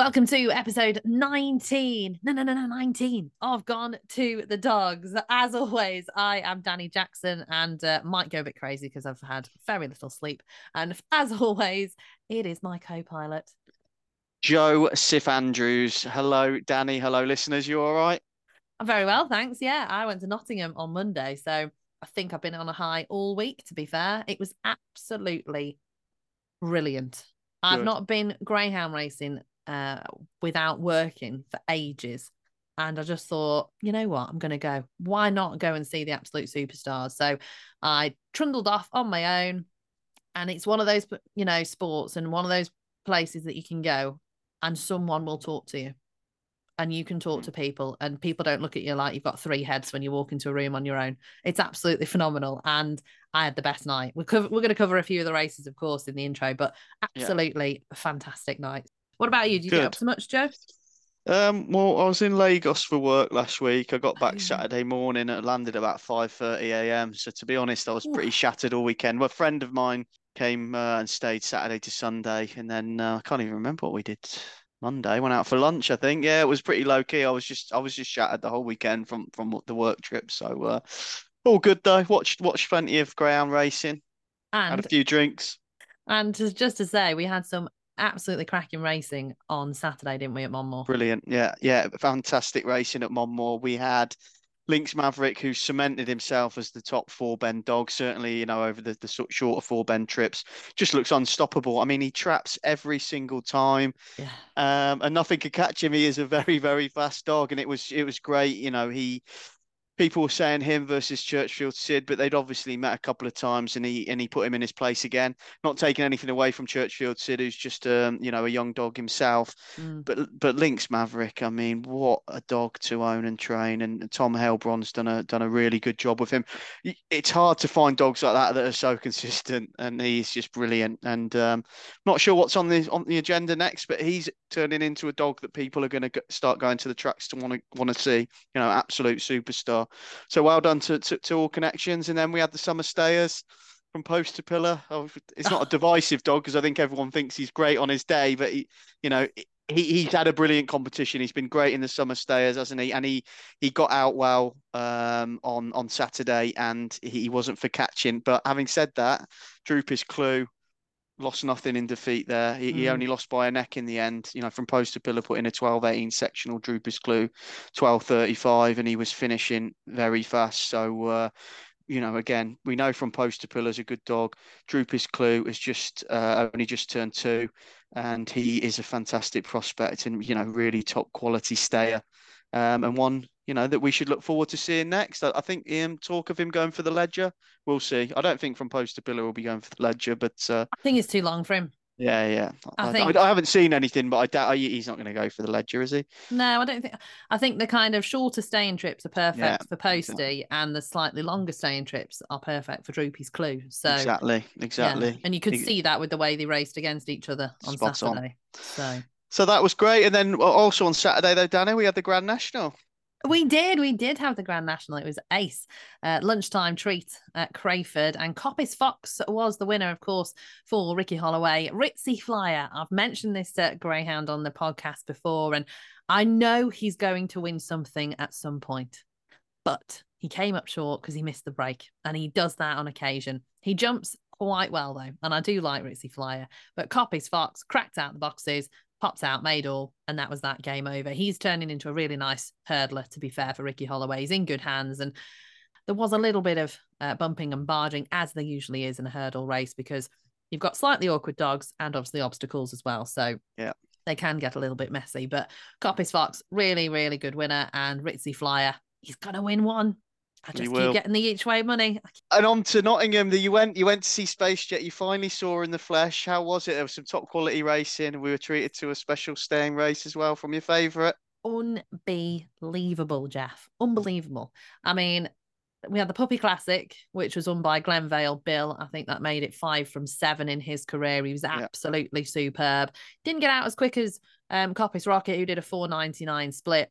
Welcome to episode 19. No, no, no, no, 19 I've Gone to the Dogs. As always, I am Dani Jackson and uh, might go a bit crazy because I've had very little sleep. And as always, it is my co pilot, Joe Sif Andrews. Hello, Dani. Hello, listeners. You all right? I'm very well, thanks. Yeah, I went to Nottingham on Monday. So I think I've been on a high all week, to be fair. It was absolutely brilliant. I've not been greyhound racing uh, without working for ages. And I just thought, you know what, I'm going to go. Why not go and see the absolute superstars? So I trundled off on my own. And it's one of those, you know, sports and one of those places that you can go and someone will talk to you. And you can talk to people, and people don't look at you like you've got three heads when you walk into a room on your own. It's absolutely phenomenal. And I had the best night. We're, cover- we're going to cover a few of the races, of course, in the intro, but Yeah. absolutely fantastic night. What about you? Did you get up so much, Joe? Um, well, I was in Lagos for work last week. I got Oh, back yeah. Saturday morning and landed about 5:30 a.m. So to be honest, I was pretty shattered all weekend. Well, a friend of mine came uh, and stayed Saturday to Sunday, and then uh, I can't even remember what we did Monday. Went out for lunch, I think. Yeah, it was pretty low key. I was just I was just shattered the whole weekend from from the work trip. So uh, all good though. Watched watched plenty of greyhound racing. And had a few drinks. and just to say, we had some absolutely cracking racing on Saturday, didn't we, at Monmore? Brilliant. Yeah, yeah. Fantastic racing at Monmore. We had Lynx Maverick, who cemented himself as the top four bend dog, certainly, you know, over the, the shorter four bend trips. Just looks unstoppable. I mean, he traps every single time. Yeah. Um, and nothing could catch him. He is a very, very fast dog. And it was it was great. You know, he people were saying him versus Churchfield Sid, but they'd obviously met a couple of times and he and he put him in his place again. Not taking anything away from Churchfield Sid, who's just um, you know, a young dog himself. Mm. But but Lynx Maverick, I mean, what a dog to own and train. And Tom Heilbron's done a done a really good job with him. It's hard to find dogs like that that are so consistent, and he's just brilliant. And um, not sure what's on the on the agenda next, but he's turning into a dog that people are going to start going to the tracks to want to want to see. You know, absolute superstar. So well done to, to to all connections. And then we had the summer stayers from post to pillar. Oh, it's not a divisive dog because I think everyone thinks he's great on his day, but he, you know, he he's had a brilliant competition. He's been great in the summer stayers, hasn't he? And he he got out well um on on Saturday, and he wasn't for catching. But having said that, Droopy's Clue lost nothing in defeat there. He, he Mm. only lost by a neck in the end. You know, from post to pillar, put in a 12-18 sectional. Droopy's Clue, 12-35, and he was finishing very fast. So. uh you know, again, we know from post to pillar's a good dog. Droopy's Clue is just uh, only just turned two, and he is a fantastic prospect and you know really top quality stayer, um, and one you know that we should look forward to seeing next. I, I think um, talk of him going for the Leger, we'll see. I don't think from post to pillar will be going for the Leger, but uh, I think it's too long for him. yeah, yeah. I I, think- I, I haven't seen anything, but I doubt he's not going to go for the Leger, is he? No, I don't think. I think the kind of shorter staying trips are perfect Yeah, for Posty, and the slightly longer staying trips are perfect for Droopy's Clue. So exactly, yeah, exactly. and you could see that with the way they raced against each other on Spot on. Saturday. So So that was great, and then also on Saturday though, Dani, we had the Grand National. we did, we did have the Grand National. It was ace, uh, lunchtime treat at Crayford, and Coppice Fox was the winner, of course, for Ricky Holloway. Ritzy Flyer. I've mentioned this uh, greyhound on the podcast before, and I know he's going to win something at some point, but he came up short because he missed the break, and he does that on occasion. He jumps quite well though, and I do like Ritzy Flyer, but Coppice Fox cracked out the boxes, pops out, made all, and that was that game over. He's turning into a really nice hurdler, to be fair, for Ricky Holloway. He's in good hands, and there was a little bit of uh, bumping and barging, as there usually is in a hurdle race, because you've got slightly awkward dogs and obviously obstacles as well. So Yeah. they can get a little bit messy. But Coppice Fox, really, really good winner, and Ritzy Flyer, he's gonna win one. I just will. keep getting the each way money. And on to Nottingham. The, you went you went to see Space Jet. You finally saw in the flesh. How was it? There was some top quality racing. We were treated to a special staying race as well from your favourite. unbelievable, Jeff. Unbelievable. I mean, we had the Puppy Classic, which was won by Glenvale Bill. I think that made it five from seven in his career. He was Yeah. absolutely superb. Didn't get out as quick as um, Coppice Rocket, who did a 499 split.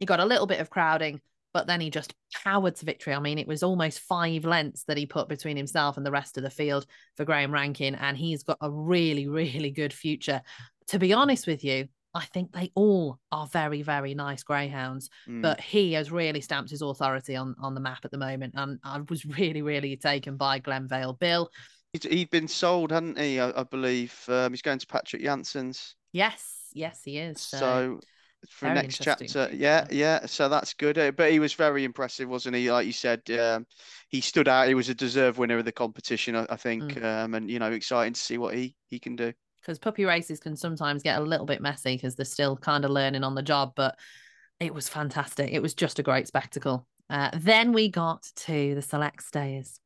He got a little bit of crowding, but then he just powered to victory. I mean, it was almost five lengths that he put between himself and the rest of the field for Graham Rankin, and he's got a really, really good future. To be honest with you, I think they all are very, very nice greyhounds, Mm. but he has really stamped his authority on on the map at the moment. And I was really, really taken by Glenvale Bill. He'd, been sold, hadn't he? I, I believe um, he's going to Patrick Janssens. Yes, yes, he is. So, So for very next chapter, yeah, yeah. So that's good. Uh, But he was very impressive, wasn't he? Like you said, um, he stood out. He was a deserved winner of the competition, I, I think. Mm. Um, and you know, exciting to see what he he can do. because puppy races can sometimes get a little bit messy because they're still kind of learning on the job, but it was fantastic. It was just a great spectacle. Uh, then we got to the select stayers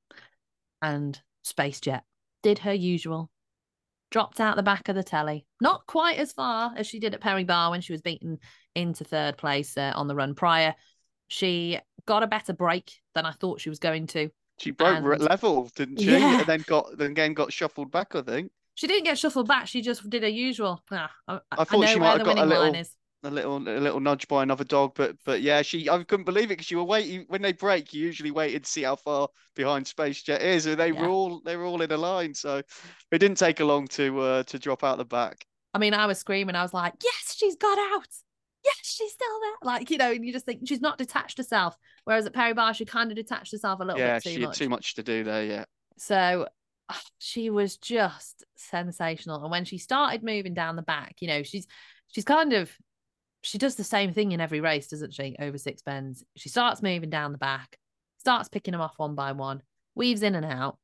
and Space Jet did her usual, dropped out the back of the telly, not quite as far as she did at Perry Barr when she was beaten into third place uh, on the run prior. She got a better break than I thought she was going to. She broke And- level, didn't she? Yeah. And then got then again got shuffled back. I think She didn't get shuffled back. She just did her usual. Ah, I, I thought know she where might have got a little- is. A little a little nudge by another dog, but but yeah, she I couldn't believe it because you were waiting when they break. You usually waited to see how far behind Space Jet is, and they Yeah. were all they were all in a line. So it didn't take her long to uh, to drop out the back. I mean, I was screaming. I was like, yes, she's got out. Yes, she's still there. Like, you know, and you just think she's not detached herself. Whereas at Perry Barr, she kind of detached herself a little Yeah, bit too she had much. too much to do there. Yeah, So ah, she was just sensational. And when she started moving down the back, you know, she's she's kind of she does the same thing in every race, doesn't she? Over six bends. She starts moving down the back, starts picking them off one by one, weaves in and out,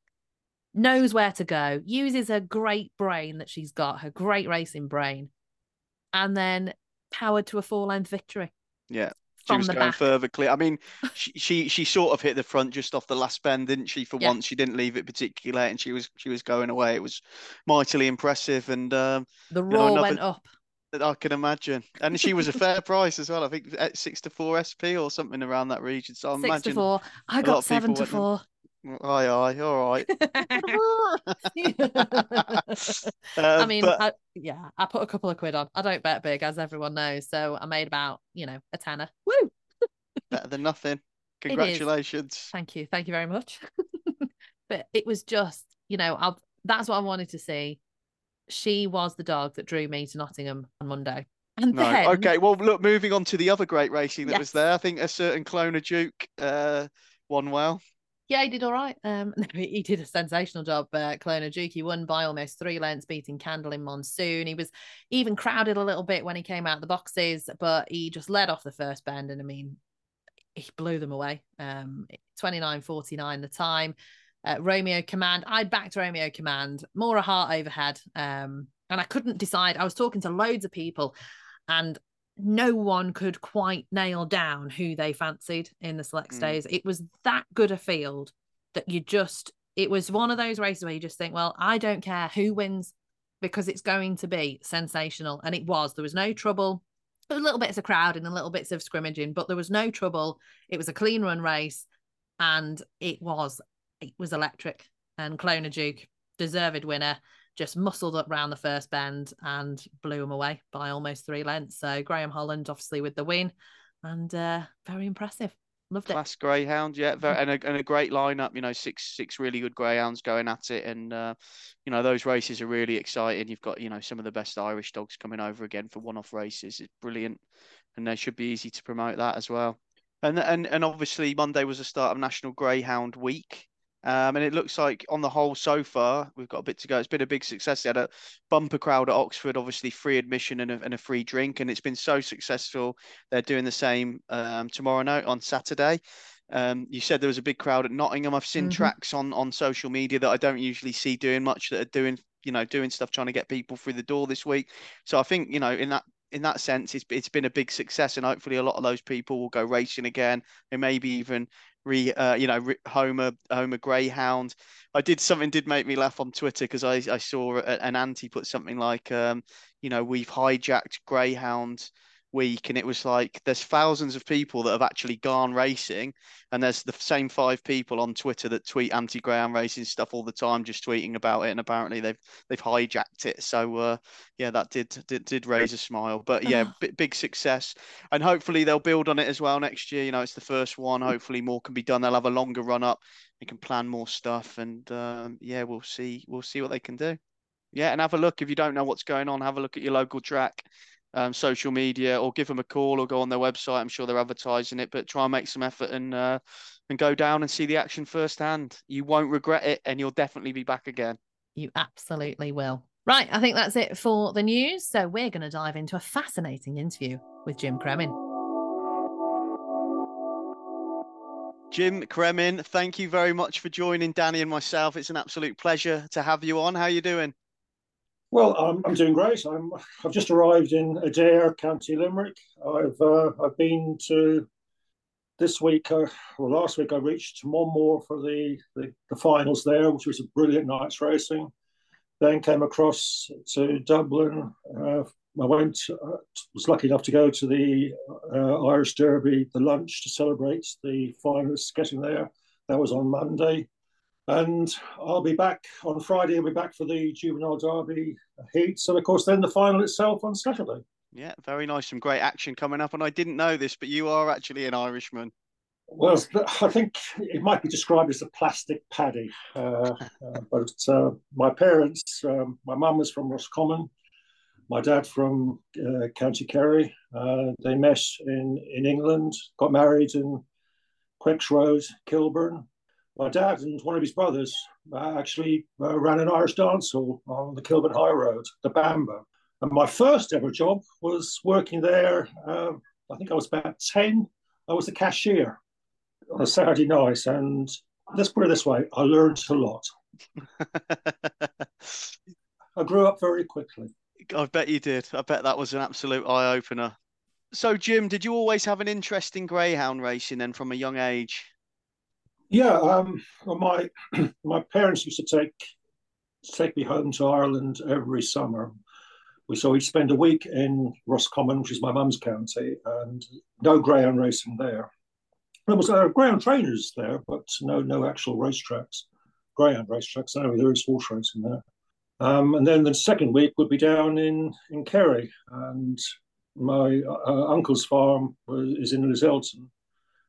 knows where to go, uses her great brain that she's got, her great racing brain, and then powered to a four length victory. yeah. She was going back. further clear. I mean, she, she she sort of hit the front just off the last bend, didn't she? For Yeah. once, she didn't leave it particularly late, and she was she was going away. It was mightily impressive, and um, The know, roar another- went up. I can imagine. And she was a fair price as well. I think at six to four SP or something around that region. So I Six to four. I got seven to four. Aye, aye, all right. I Uh, mean, but I, yeah, I put a couple of quid on. I don't bet big, as everyone knows. So I made about, you know, a tenner. Woo! better than nothing. Congratulations. Thank you. Thank you very much. but it was just, you know, i that's what I wanted to see. She was the dog that drew me to Nottingham on Monday. And No, then, okay. Well, look, moving on to the other great racing that was there. I think a certain Clona Duke uh, won well. Yeah, he did all right. Um, he did a sensational job. Uh, Clona Duke, he won by almost three lengths, beating Candle in Monsoon. He was even crowded a little bit when he came out of the boxes, but he just led off the first bend, and I mean, he blew them away. Um, 29.49 the time. Uh, Romeo Command, I backed Romeo Command, more a heart overhead. Um, and I couldn't decide. I was talking to loads of people, and no one could quite nail down who they fancied in the select Mm. stays. It was that good a field that you just, it was one of those races where you just think, well, I don't care who wins because it's going to be sensational. And it was. There was no trouble. There were little bits of crowd and a little bits of scrimmaging, but there was no trouble. It was a clean run race and it was, it was electric. And Clona Duke, deserved winner, just muscled up round the first bend and blew him away by almost three lengths. So Graham Holland, obviously, with the win, and uh, very impressive. Loved it. Class greyhound, yeah, very, and a and a great lineup. You know, six six really good greyhounds going at it, and uh, you know those races are really exciting. You've got you know some of the best Irish dogs coming over again for one-off races. It's brilliant, and they should be easy to promote that as well. And and and obviously Monday was the start of National Greyhound Week. Um, and it looks like on the whole so far we've got a bit to go. It's been a big success. They had a bumper crowd at Oxford, obviously free admission and a, and a free drink, and it's been so successful. They're doing the same um, tomorrow night on Saturday. Um, you said there was a big crowd at Nottingham. I've seen Mhm. tracks on on social media that I don't usually see doing much that are doing you know doing stuff trying to get people through the door this week. So I think you know in that in that sense it's it's been a big success, and hopefully a lot of those people will go racing again, and maybe even re uh, you know Homer Homer Greyhound. I did something did make me laugh on Twitter because I I saw an anti put something like um you know we've hijacked Greyhound week and it was like there's thousands of people that have actually gone racing and there's the same five people on Twitter that tweet anti-ground racing stuff all the time just tweeting about it and apparently they've they've hijacked it. So uh yeah that did did, did raise a smile. But yeah Oh. big, big success. And hopefully they'll build on it as well next year. You know it's the first one. Hopefully more can be done. They'll have a longer run up. They can plan more stuff and um yeah we'll see we'll see what they can do. Yeah and have a look if you don't know what's going on. Have a look at your local track um, social media or give them a call or go on their website. I'm sure they're advertising it, but try and make some effort and uh, and go down and see the action firsthand. You won't regret it, and you'll definitely be back again. You absolutely will. Right, I think that's it for the news. So we're going to dive into a fascinating interview with Jim Cremin. Jim Cremin, thank you very much for joining Dani and myself. It's an absolute pleasure to have you on. How are you doing? Well, I'm, I'm doing great. I'm, I've just arrived in Adare, County Limerick. I've uh, I've been to this week, uh, well, last week I reached Monmore for the, the, the finals there, which was a brilliant night's racing. Then came across to Dublin. Uh, I went, uh, was lucky enough to go to the uh, Irish Derby, the lunch to celebrate the finalists getting there. That was on Monday. And I'll be back on Friday. I'll be back for the Juvenile Derby heats. And of course, then the final itself on Saturday. Yeah, very nice. Some great action coming up. And I didn't know this, but you are actually an Irishman. Well, I think it might be described as a plastic paddy. Uh, uh, but uh, my parents, um, my mum was from Roscommon, my dad from uh, County Kerry. Uh, they met in, in England, got married in Quex Road, Kilburn. My dad and one of his brothers uh, actually ran an Irish dance hall on the Kilburn High Road, the Banba. And my first ever job was working there. I think I was about 10. I was the cashier on a Saturday night, and let's put it this way: I learned a lot. I grew up very quickly. I bet you did. I bet that was an absolute eye opener. So, Jim, did you always have an interest in greyhound racing then from a young age? Yeah, um, well, my my parents used to take take me home to Ireland every summer. We so we'd spend a week in Roscommon, which is my mum's county, and no greyhound racing there. There was uh, greyhound trainers there, but no no actual racetracks, greyhound racetracks. No, there is horse racing there. Um, and then the second week would be down in in Kerry, and my uh, uncle's farm was, is in Lisselton,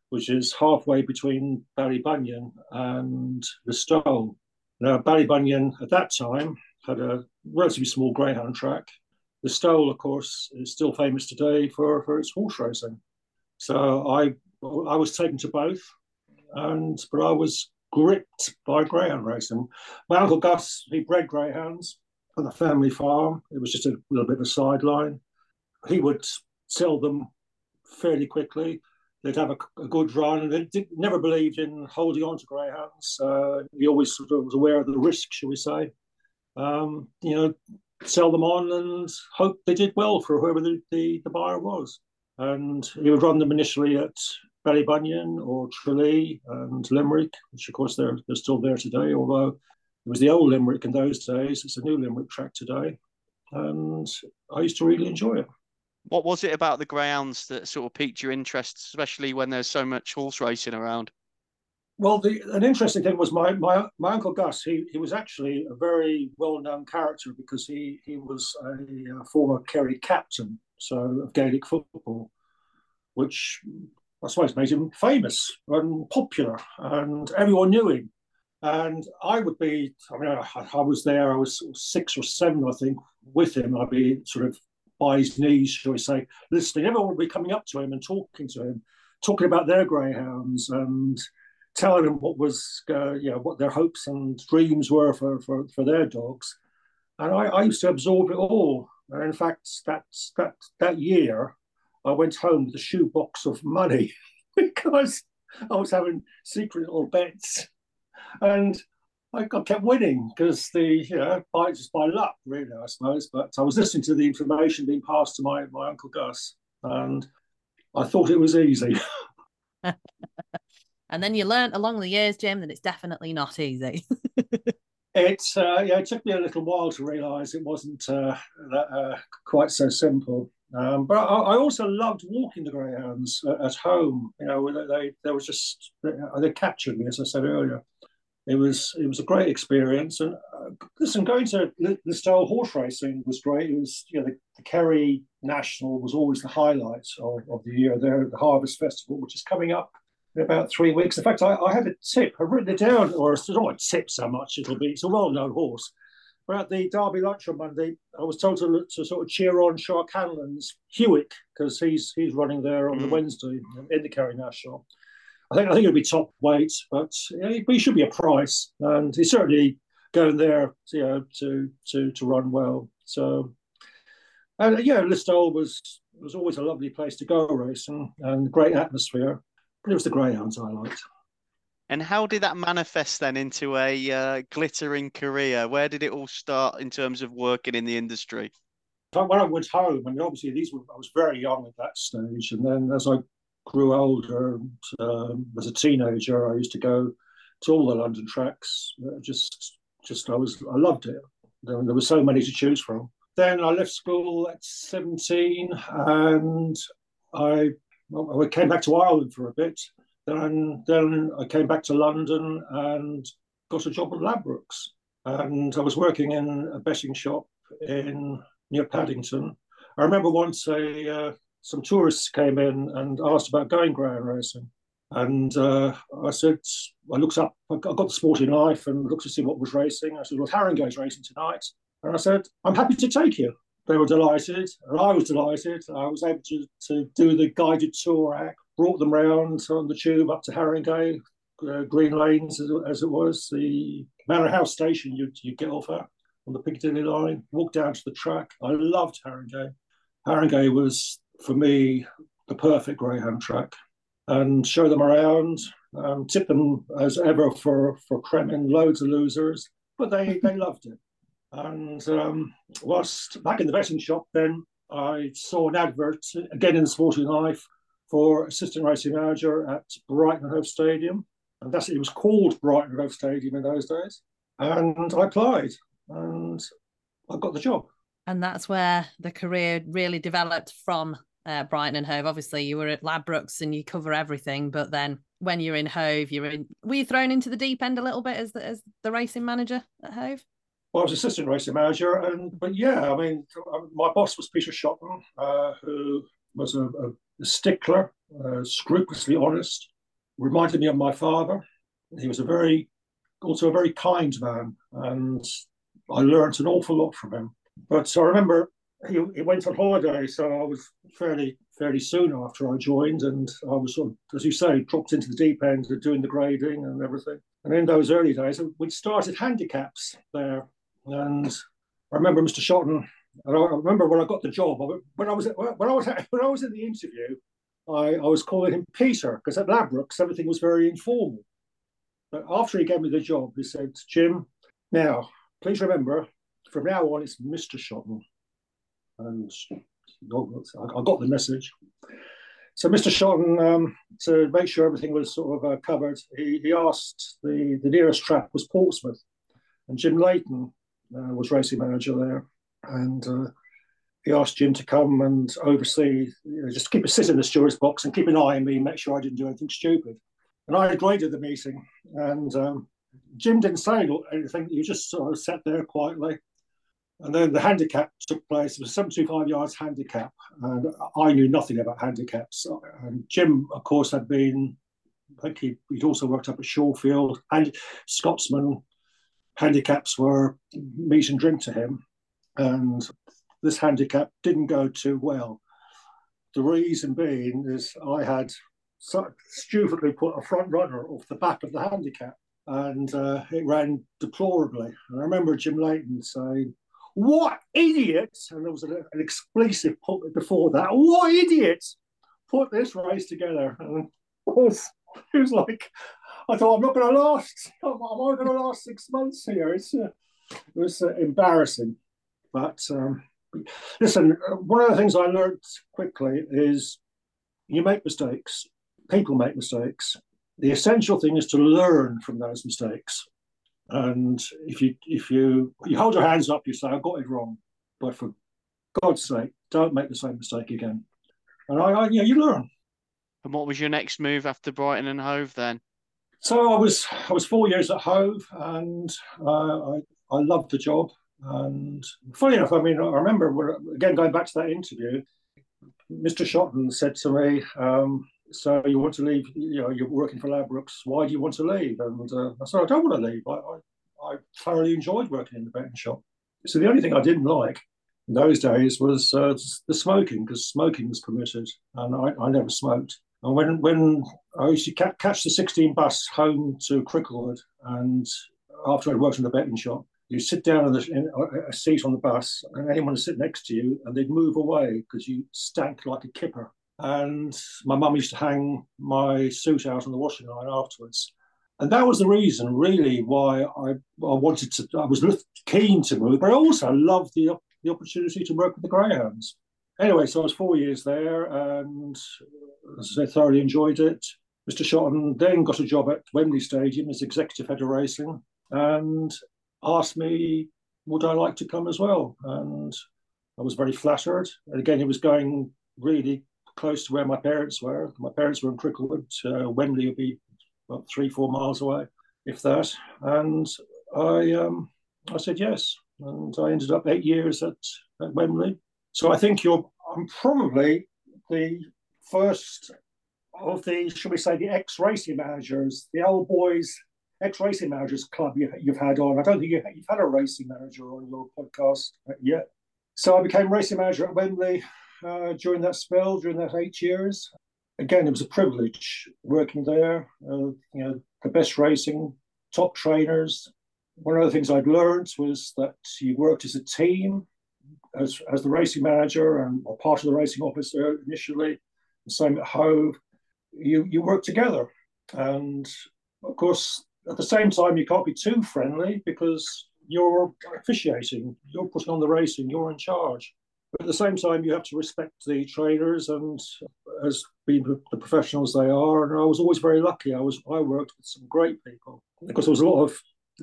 which is halfway between Ballybunion and the Listowel. Now, Ballybunion at that time had a relatively small greyhound track. Listowel, of course, is still famous today for, for its horse racing. So I I was taken to both, and but I was gripped by greyhound racing. My uncle Gus, he bred greyhounds on the family farm. It was just a little bit of a sideline. He would sell them fairly quickly. They'd have a, a good run, and they did, never believed in holding on to greyhounds. Uh, he always sort of was aware of the risk, shall we say. Um, you know, sell them on and hope they did well for whoever the, the, the buyer was. And he would run them initially at Ballybunion or Tralee and Limerick, which of course they're, they're still there today, although it was the old Limerick in those days. It's a new Limerick track today. And I used to really enjoy it. What was it about the grounds that sort of piqued your interest, especially when there's so much horse racing around? Well, the, an interesting thing was my, my my uncle Gus. He he was actually a very well known character because he he was a, a former Kerry captain, so of Gaelic football, which I suppose made him famous and popular, and everyone knew him. And I would be, I mean, I, I was there, I was six or seven, I think, with him. I'd be sort of by his knees, shall we say, listening. Everyone would be coming up to him and talking to him, talking about their greyhounds and telling him what was, uh, you know, what their hopes and dreams were for, for, for their dogs. And I, I used to absorb it all. And in fact, that, that, that year, I went home with a shoebox of money because I was having secret little bets. And I, kept winning because the, you know, by, just by luck, really, I suppose. But I was listening to the information being passed to my, my Uncle Gus, and I thought it was easy. and then you learnt along the years, Jim, that it's definitely not easy. it's uh, yeah, it took me a little while to realise it wasn't uh, that, uh, quite so simple. Um, but I, I, also loved walking the greyhounds at, at home. You know, they, they, they was just they, they, captured me, as I said earlier. It was it was a great experience. And uh, listen, going to the style horse racing was great. It was you know the, the Kerry National was always the highlight of, of the year. There, the Harvest Festival, which is coming up in about three weeks. In fact, I, I have a tip. I've written it down, or it's not a tip so much. It'll be it's a well-known horse. But at the Derby lunch on Monday, I was told to, to sort of cheer on Shark Hanlon's Hewick because he's he's running there on mm. the Wednesday in the Kerry National. I think I think it'll be top weight, but, yeah, he should be a price, and he's certainly going there, you know, to to to run well. So, and yeah, Listowel was was always a lovely place to go racing and great atmosphere. But it was the greyhounds I liked. And how did that manifest then into a uh, glittering career? Where did it all start in terms of working in the industry? When I went home, I mean, obviously these were I was very young at that stage, and then as I grew older, and, um, as a teenager, I used to go to all the London tracks. Uh, just, just I was I loved it. There, there were so many to choose from. Then I left school at seventeen, and I I came back to Ireland for a bit then, then I came back to London and got a job at Ladbrokes. And I was working in a betting shop in near Paddington. I remember once a uh, some tourists came in and asked about going greyhound racing. And uh, I said, I looked up, I got the sporting life and looked to see what was racing. I said, well, Haringey's racing tonight. And I said, I'm happy to take you. They were delighted, and I was delighted. I was able to, to do the guided tour act brought them round on the tube up to Haringey, uh, Green Lanes as, as, it was, the Manor House station you you get off at on the Piccadilly line, walk down to the track. I loved Haringey. Haringey was, for me, the perfect greyhound track. And show them around, um, tip them as ever for, for Cremin, loads of losers, but they, they loved it. And um, whilst back in the betting shop, then I saw an advert again in the Sporting Life for assistant racing manager at Brighton Hove Stadium. And that's it was called Brighton Hove Stadium in those days. And I applied and I got the job. And that's where the career really developed from uh, Brighton and Hove. Obviously, you were at Ladbrokes and you cover everything, but then when you're in Hove, you're in. Were you thrown into the deep end a little bit as the, as the racing manager at Hove? Well, I was assistant racing manager, and but yeah, I mean, my boss was Peter Shotton, uh, who was a, a stickler, uh, scrupulously honest, reminded me of my father. He was a very, also a very kind man, and I learned an awful lot from him. But so I remember he, he went on holiday, so I was fairly fairly soon after I joined, and I was sort of, as you say, dropped into the deep end of doing the grading and everything. And in those early days, we'd started handicaps there, and I remember Mr. Shotton and I remember when I got the job, when I was when I was when I was in the interview, I, I was calling him Peter because at Ladbrokes everything was very informal. But after he gave me the job, he said, "Jim, now please remember, from now on it's Mister Shotton." And I got the message. So Mr. Shotton, um, to make sure everything was sort of uh, covered, he, he asked the, the nearest track was Portsmouth, and Jim Leighton uh, was racing manager there and uh, he asked Jim to come and oversee, you know, just keep a sit in the steward's box and keep an eye on me, make sure I didn't do anything stupid. And I agreed to the meeting, and um, Jim didn't say anything. He just sort of sat there quietly. And then the handicap took place. It was 75 yards handicap, and I knew nothing about handicaps. And Jim, of course, had been, I think he, would also worked up at Shawfield, and Scotsman handicaps were meat and drink to him and this handicap didn't go too well. The reason being is I had stupidly put a front runner off the back of the handicap and uh, it ran deplorably. And I remember Jim Leighton saying, What idiots! And there was an, an expletive put before that, What idiots put this race together? And of course, it was like, I thought, I'm not going to last. I'm, I going to last six months here? It's, uh, it was uh, embarrassing. But um, listen, one of the things I learned quickly is you make mistakes, people make mistakes. The essential thing is to learn from those mistakes. And if you if you you hold your hands up, you say, "I got it wrong," but for God's sake, don't make the same mistake again. And I, I yeah, you learn. And what was your next move after Brighton and Hove then? So I was I was four years at Hove, and uh, I I loved the job. And funny enough, I mean, I remember again going back to that interview, Mr. Shotton said to me, um, "So you want to leave? You know, you're working for Ladbrokes, Why do you want to leave?" And uh, I said, "I don't want to leave. I, I, I thoroughly enjoyed working in the betting shop." So the only thing I didn't like in those days was uh, the smoking because smoking was permitted, and I, I, never smoked. And when when I used to ca- catch the 16 bus home to Cricklewood, and after I'd worked in the betting shop, you sit down in, the, in a seat on the bus, and anyone would sit next to you, and they'd move away because you stank like a kipper. And my mum used to hang my suit out on the washing line afterwards. And that was the reason, really, why I, I wanted to. I was keen to move, but I also loved the the opportunity to work with the Greyhounds. Anyway, so I was four years there, and as I thoroughly enjoyed it. Mr. Shotton then got a job at Wembley Stadium as executive head of racing, and asked me would I like to come as well, and I was very flattered. And again, it was going really close to where my parents were. My parents were in Cricklewood. Uh, Wembley would be about three, four miles away, if that. And I, um, I said yes, and I ended up eight years at, at Wembley. So I think you're, I'm probably the first of the, should we say, the ex-racing managers, the old boys ex-racing managers club you, have had on. I don't think you've, you've had a racing manager on your podcast yet. So I became racing manager at Wembley uh, during that spell, during that eight years. Again, it was a privilege working there. Uh, you know, the best racing, top trainers. One of the things I'd learned was that you worked as a team, as, as the racing manager and part of the racing officer initially. The same at Hove. You you work together, and of course, at the same time, you can't be too friendly because you're officiating, you're putting on the racing, you're in charge. But at the same time, you have to respect the trainers and as being the professionals they are. And I was always very lucky. I was I worked with some great people because there was a lot of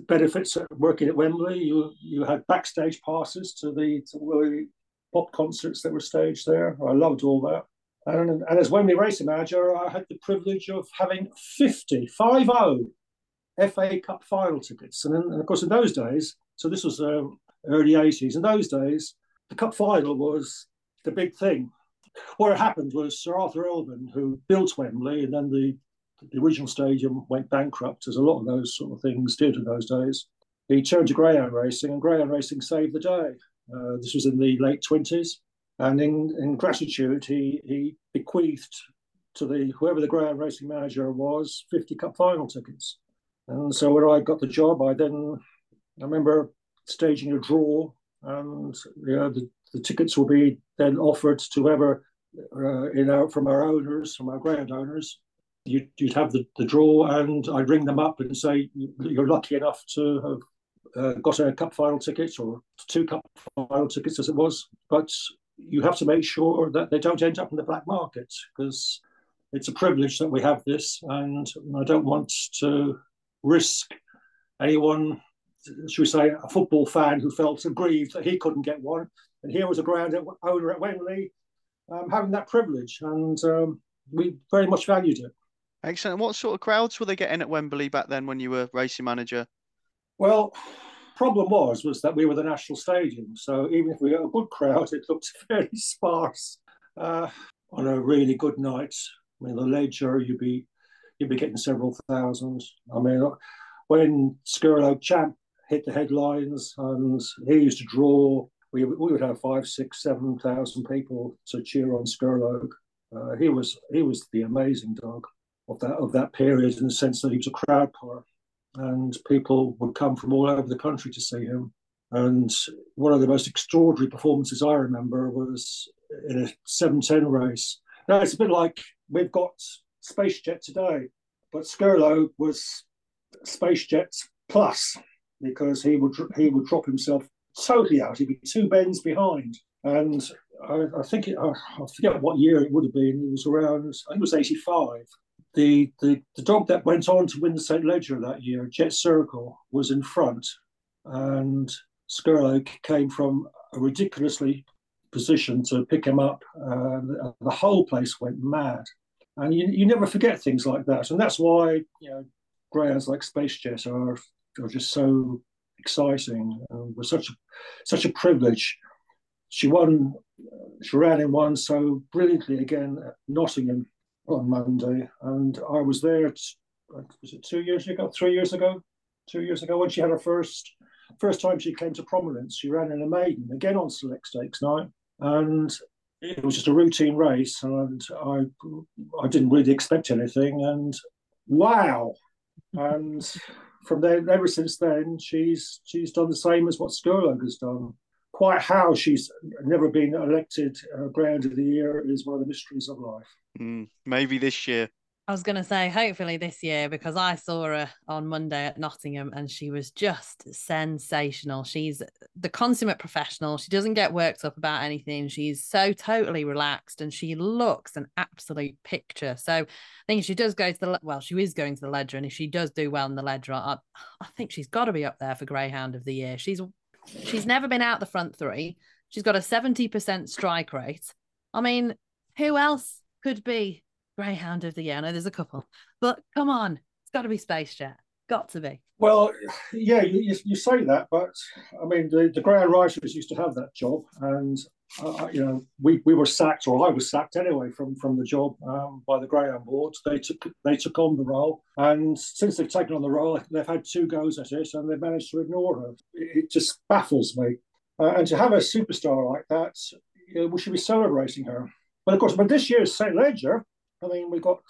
benefits working at Wembley. You you had backstage passes to the to the pop concerts that were staged there. I loved all that. And, and as Wembley racing manager, I had the privilege of having 50, 5 FA Cup final tickets. And, then, and of course, in those days, so this was uh, early 80s, in those days, the cup final was the big thing. What happened was Sir Arthur Earlman, who built Wembley, and then the, the original stadium went bankrupt, as a lot of those sort of things did in those days. He turned to greyhound racing, and greyhound racing saved the day. Uh, this was in the late 20s. And in, in gratitude, he, he bequeathed to the whoever the greyhound racing manager was 50 cup final tickets. And so when I got the job, I then I remember staging a draw, and you know, the, the tickets will be then offered to whoever uh, in our, from our owners, from our grant owners. You'd, you'd have the, the draw, and I'd ring them up and say you're lucky enough to have uh, got a cup final ticket or two cup final tickets as it was, but you have to make sure that they don't end up in the black market because it's a privilege that we have this, and I don't want to risk anyone, should we say, a football fan who felt aggrieved that he couldn't get one. And here was a ground owner at Wembley um, having that privilege, and um, we very much valued it. Excellent. What sort of crowds were they getting at Wembley back then when you were racing manager? Well, problem was was that we were the national stadium, so even if we got a good crowd, it looked fairly sparse. Uh, on a really good night, I mean, the Leger, you'd be you'd be getting several thousands. I mean, when Scurlogue Champ hit the headlines and he used to draw, we, we would have five, six, seven thousand people to cheer on Scurlogue. Uh, he was he was the amazing dog of that of that period in the sense that he was a crowd puller, and people would come from all over the country to see him. And one of the most extraordinary performances I remember was in a 710 race. Now it's a bit like we've got space SpaceJet today. But Scurlogue was space SpaceJet plus because he would he would drop himself totally out. He'd be two bends behind, and I, I think it, I, forget what year it would have been. It was around I think it was eighty five. The, the the dog that went on to win the St Leger that year, Jet Circle, was in front, and Scurlogue came from a ridiculously position to pick him up. Uh, the, the whole place went mad and you, you never forget things like that and that's why you know greyhounds like SpaceJet are are just so exciting and was such a such a privilege. She won uh, she ran in one so brilliantly again at nottingham on monday and i was there was it two years ago three years ago? Two years ago when she had her first first time she came to prominence, she ran in a maiden again on select stakes night, and it was just a routine race, and I I didn't really expect anything, and wow, and from there ever since then she's she's done the same as what Scurlogue has done. Quite how she's never been elected uh, Greyhound of the Year is one of the mysteries of life. Mm, maybe this year. I was going to say, hopefully this year, because I saw her on Monday at Nottingham and she was just sensational. She's the consummate professional. She doesn't get worked up about anything. She's so totally relaxed and she looks an absolute picture. So I think she does go to the, well, she is going to the Leger. And if she does do well in the Leger, I, I think she's got to be up there for Greyhound of the Year. She's, she's never been out the front three. She's got a 70% strike rate. I mean, who else could be Greyhound of the Year. I know there's a couple, but come on, it's got to be Space Jet. Got to be. Well, yeah, you, you say that, but I mean, the, the Greyhound Writers used to have that job, and uh, you know, we, we were sacked, or I was sacked anyway from from the job um, by the Greyhound board. They took they took on the role, and since they've taken on the role, they've had two goes at it, and they've managed to ignore her. It, it just baffles me. Uh, and to have a superstar like that, you know, we should be celebrating her. But of course, but this year's St. Leger, I mean, we got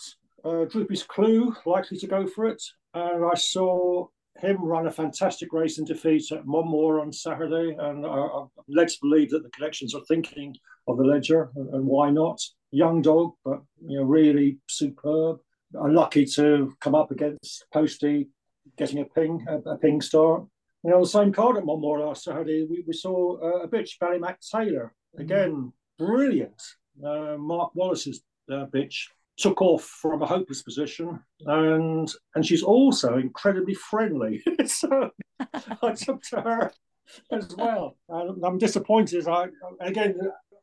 uh, Droopy's Clue likely to go for it. And I saw him run a fantastic race and defeat at Monmore on Saturday. And I'm led to believe that the collections are thinking of the Leger and, why not? Young dog, but you know, really superb. Unlucky to come up against Posty, getting a ping, a, a ping start. You know, the same card at Monmore last Saturday, we, we saw uh, a bitch, Barry Ballymac Taylor. Again, brilliant. Uh, Mark Wallace's uh, bitch took off from a hopeless position and and she's also incredibly friendly. So i took to her as well. And i'm disappointed. I again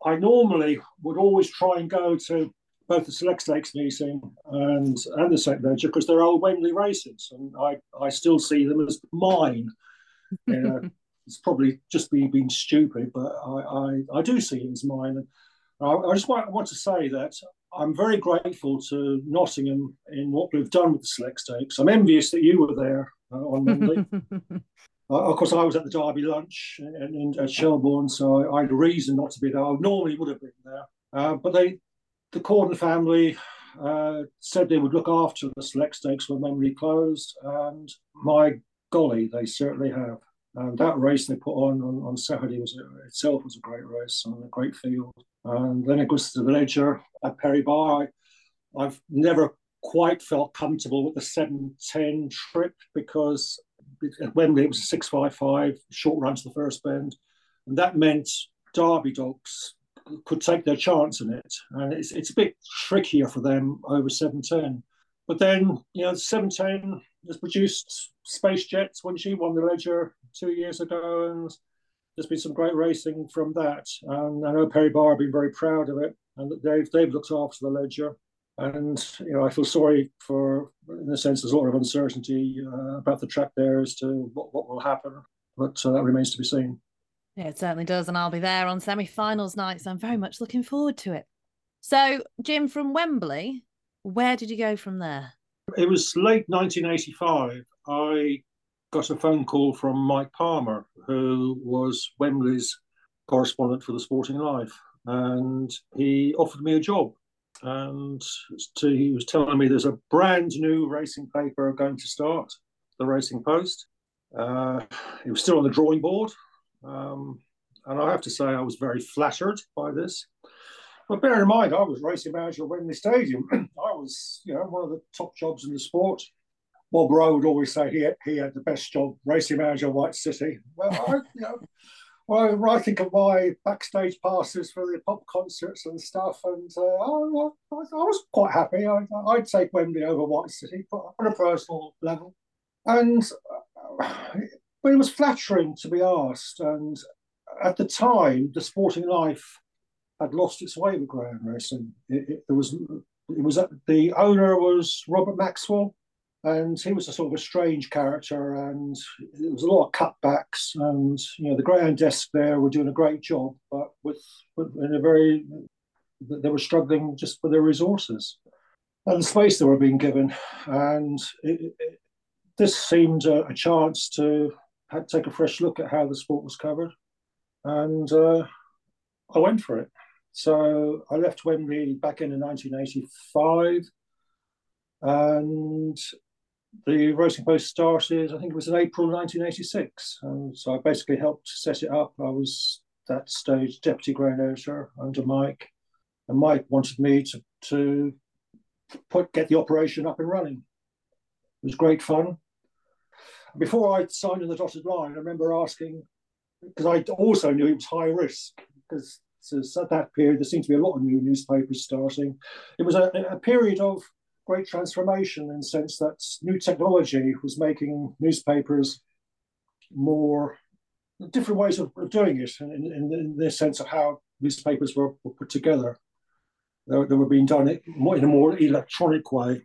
i normally would always try and go to both the select stakes meeting and and the St. Leger because they're old Wembley races and i i still see them as mine. You know, it's probably just me being stupid but i i, I do see it as mine. And I, I just want, want to say that I'm very grateful to Nottingham in what we've done with the select stakes. I'm envious that you were there uh, on Monday. uh, of course, I was at the Derby lunch in, in, at Shelbourne, so I, I, had a reason not to be there. I normally would have been there, uh, but they, the Corden family, uh, said they would look after the select stakes when Wembley closed, and my golly, they certainly have. And that race they put on on, on Saturday was itself was a great race on a great field. And then it goes to the Leger at Perry Barr. I, I've never quite felt comfortable with the 710 trip because Wembley it was a 655, short run to the first bend. And that meant Derby dogs could take their chance in it. And it's, it's a bit trickier for them over 710. But then, you know, 710 has produced Space Jets when she won the Leger two years ago. And there's been some great racing from that. And I know Perry Barr have been very proud of it, and they've they've looked after the Leger. And you know, I feel sorry for, in a sense, there's a lot of uncertainty uh, about the track there as to what, what will happen, but uh, that remains to be seen. Yeah, it certainly does, and I'll be there on semi-finals night, so I'm very much looking forward to it. So, Jim, from Wembley, where did you go from there? It was late 1985. I got a phone call from Mike Palmer, who was Wembley's correspondent for the Sporting Life, and he offered me a job. And to, he was telling me there's a brand new racing paper going to start, the Racing Post. Uh, it was still on the drawing board, um, and I have to say I was very flattered by this. But bear in mind, I was racing manager at Wembley Stadium. I was, you know, one of the top jobs in the sport. Bob Rowe would always say he had, he had the best job, racing manager of White City. Well, I, you know, well, I think of my backstage passes for the pop concerts and stuff, and uh, I, I, was quite happy. I, would take Wembley over White City, but on a personal level. And uh, but it was flattering to be asked. And at the time, the sporting life had lost its way with greyhound racing. It, it, it was it was the owner was Robert Maxwell, and he was a sort of a strange character and there was a lot of cutbacks and you know the greyhound desk there were doing a great job but with, with in a very they were struggling just for their resources and the space they were being given and it, it, this seemed a, a, chance to take a fresh look at how the sport was covered, and uh, I went for it. So I left Wembley back in 1985, and the Racing Post started. I think it was in April 1986, and so I basically helped set it up. I was that stage deputy grand editor under Mike, and Mike wanted me to to put get the operation up and running. It was great fun. Before I signed on the dotted line, I remember asking because I also knew it was high risk because at that period there seemed to be a lot of new newspapers starting. It was a, a period of great transformation in the sense that new technology was making newspapers more different ways of, doing it in, in, in, the sense of how newspapers were, were put together. They, they, were being done in a more electronic way.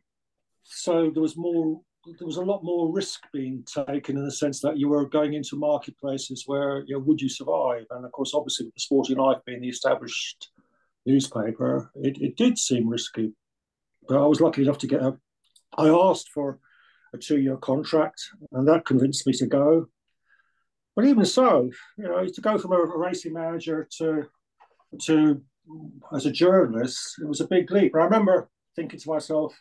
So there was more, there was a lot more risk being taken in the sense that you were going into marketplaces where, you know, would you survive? And of course, obviously, with the Sporting Life being the established newspaper, it, it did seem risky. But I was lucky enough to get a, I asked for a two year contract, and that convinced me to go. But even so, you know, to go from a, racing manager to to as a journalist, it was a big leap. I remember thinking to myself,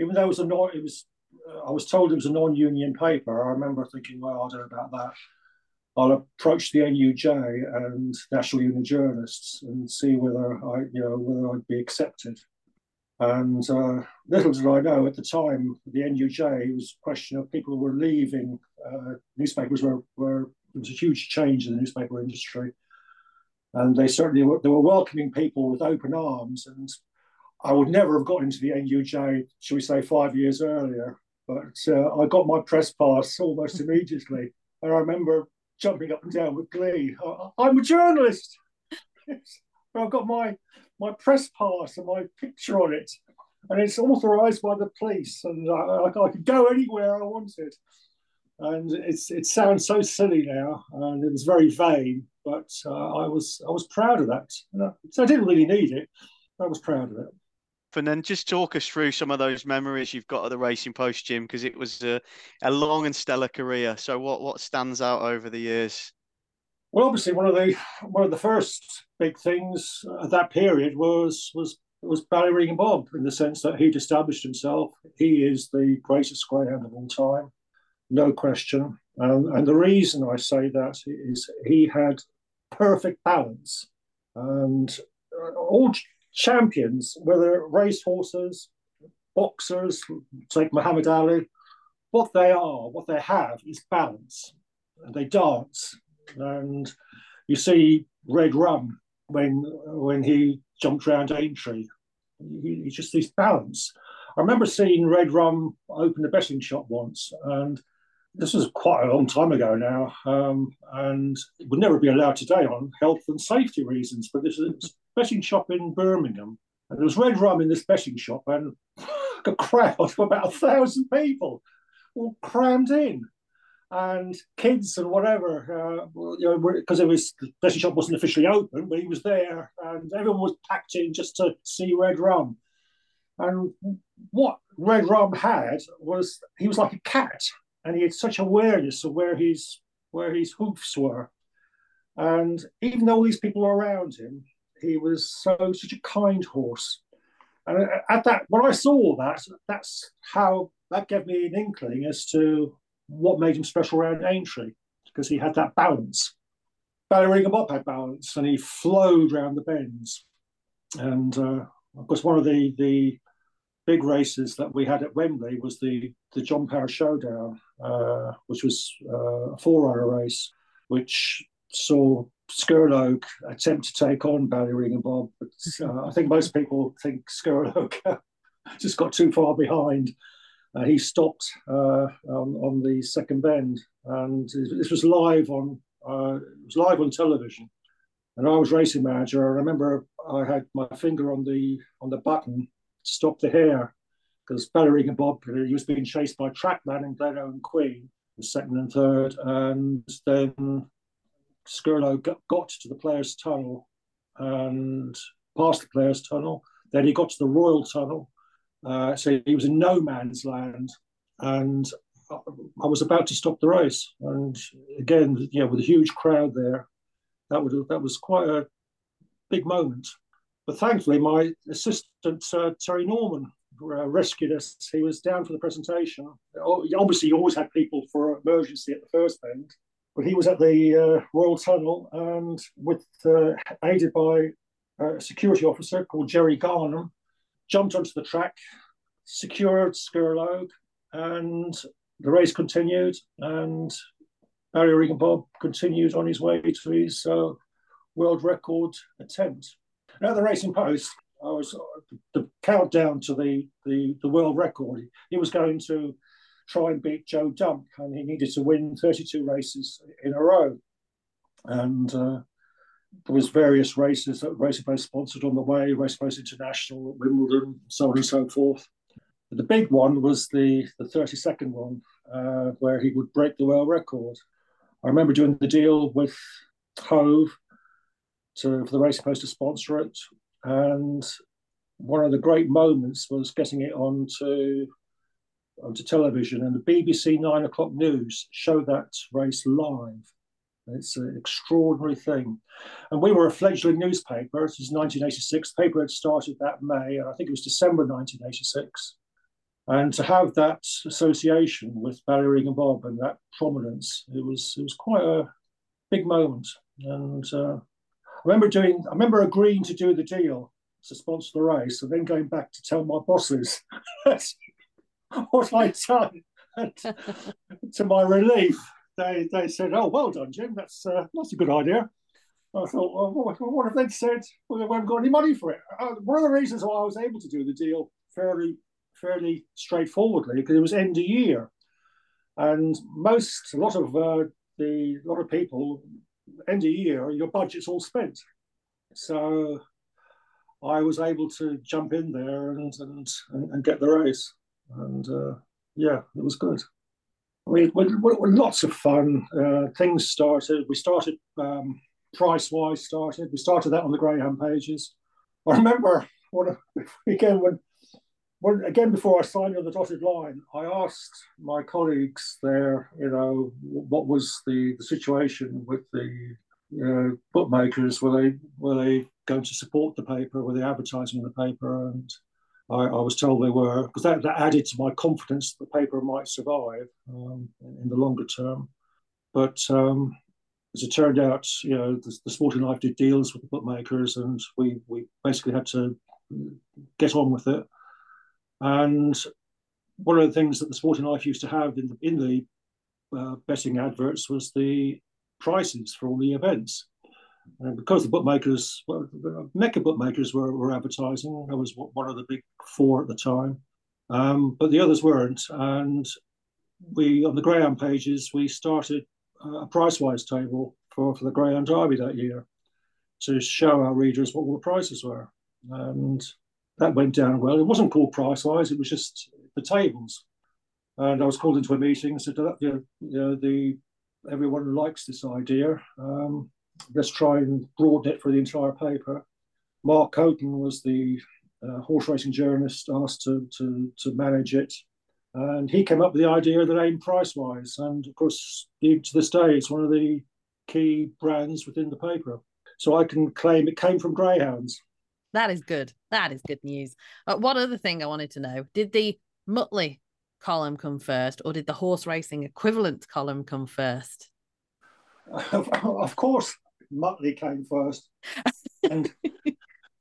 even though it was a non, it was I was told it was a non-union paper. I remember thinking, well, I don't know about that. I'll approach the NUJ and National Union Journalists and see whether I, you know, whether I'd be accepted. And uh, little did I know at the time, the NUJ was a question of people were leaving. Uh, newspapers were, were there was a huge change in the newspaper industry, and they certainly were, they were welcoming people with open arms. And I would never have got into the NUJ, shall we say, five years earlier. But uh, I got my press pass almost immediately, and I remember jumping up and down with glee. I, am a journalist. I've got my my press pass and my picture on it, and it's authorised by the police, and I, I, I could go anywhere I wanted. And it's it sounds so silly now, and it was very vain, but uh, I was I was proud of that. So I didn't really need it. I was proud of it. And then just talk us through some of those memories you've got of the Racing Post, Jim, because it was a, a long and stellar career. So what what stands out over the years? Well, obviously, one of the one of the first big things at that period was was was Ballyregan Bob in the sense that he'd established himself. He is the greatest greyhound of all time, no question. Um, and the reason I say that is he had perfect balance, and all champions, whether racehorses, boxers, take Muhammad Ali, what they are, what they have is balance. And they dance and you see Red Rum when when he jumped around Aintree. He, just this balance. I remember seeing Red Rum open a betting shop once, and this was quite a long time ago now, um, and it would never be allowed today on health and safety reasons. But this is a betting shop in Birmingham, and there was Red Rum in this betting shop, and a crowd of about a thousand people all crammed in and kids and whatever, uh, you know, because it was the betting shop wasn't officially open, but he was there, and everyone was packed in just to see Red Rum. And what Red Rum had was he was like a cat, and he had such awareness of where his where his hoofs were, and even though all these people were around him, he was so such a kind horse. And at that, when I saw that, that's how that gave me an inkling as to what made him special around Aintree because he had that balance. Ballyregan Bob had balance and he flowed around the bends. And uh, of course, one of the, the big races that we had at Wembley was the, the John Power Showdown, uh, which was uh, a forerunner race, which saw Scurlogue attempt to take on Ballyregan Bob. But uh, I think most people think Scurlogue just got too far behind uh, he stopped uh, on, on, the second bend, and this was live on uh, it was live on television. And I was racing manager. I remember I had my finger on the on the button to stop the hare because Ballyregan Bob he was being chased by Trackman and Glenno and Queen, the second and third, and then Scurlogue got, got to the players' tunnel and past the players' tunnel. Then he got to the Royal Tunnel, uh, so he was in no man's land. And I was about to stop the race, and again, know, with a huge crowd there, that would that was quite a big moment. But thankfully, my assistant uh, Terry Norman uh, rescued us. He was down for the presentation. Obviously, you always had people for emergency at the first bend, but he was at the uh, Royal Tunnel and with uh, aided by a security officer called Jerry Garnham, jumped onto the track, secured Scurlogue, and the race continued. And Ballyregan Bob continued on his way to his uh, world record attempt. At the Racing Post, I was the countdown to the, the, the world record. He was going to try and beat Joe Dump, and he needed to win 32 races in a row. And uh, there was various races that Racing Post sponsored on the way, Racing Post International, Wimbledon, so on and so forth. But the big one was the, the 32nd one, uh, where he would break the world record. I remember doing the deal with Hove to, for the Racing Post to sponsor it. And one of the great moments was getting it onto onto television, and the BBC nine o'clock news showed that race live. It's an extraordinary thing. And we were a fledgling newspaper. This was 1986. The paper had started that May, and I think it was December 1986. And to have that association with Ballyregan Bob and that prominence, it was it was quite a big moment. And uh, I remember doing, I remember agreeing to do the deal to sponsor the race, and then going back to tell my bosses what I'd done. And to my relief, they they said, "Oh, well done, Jim. That's uh, that's a good idea." I thought, well, what, if they'd said well, we haven't got any money for it? Uh, one of the reasons why I was able to do the deal fairly fairly straightforwardly because it was end of year, and most a lot of uh, the lot of people end of year your budget's all spent, so I was able to jump in there and and, and get the raise, and uh, yeah, it was good. We, we, lots of fun. Uh, things started. We started um, price wise. Started. We started that on the Greyhound pages. I remember when again when when again before I signed on the dotted line, I asked my colleagues there, you know, what was the, the situation with the uh, bookmakers? Were they were they going to support the paper? Were they advertising in the paper? And I, I, was told they were, because that, that, added to my confidence that the paper might survive um, in the longer term. But um, as it turned out, you know, the, the, Sporting Life did deals with the bookmakers, and we we basically had to get on with it. And one of the things that the Sporting Life used to have in the, in the uh, betting adverts was the prices for all the events. And because the bookmakers, well, Mecca bookmakers were, were advertising, I was one of the big four at the time, um, but the others weren't. And we, on the Greyhound pages, we started a price wise table for, for the Greyhound Derby that year to show our readers what all the prices were. And that went down well. It wasn't called price wise, it was just the tables. And I was called into a meeting and said, you know, you know the everyone likes this idea. Um, let's try and broaden it for the entire paper. Mark Coton was the uh, horse racing journalist asked to, to, to manage it. And he came up with the idea of the name Pricewise. And of course, to this day, it's one of the key brands within the paper. So I can claim it came from Greyhounds. That is good. That is good news. Uh, one other thing I wanted to know did the Mutley column come first, or did the horse racing equivalent column come first? of course, Mutley came first. and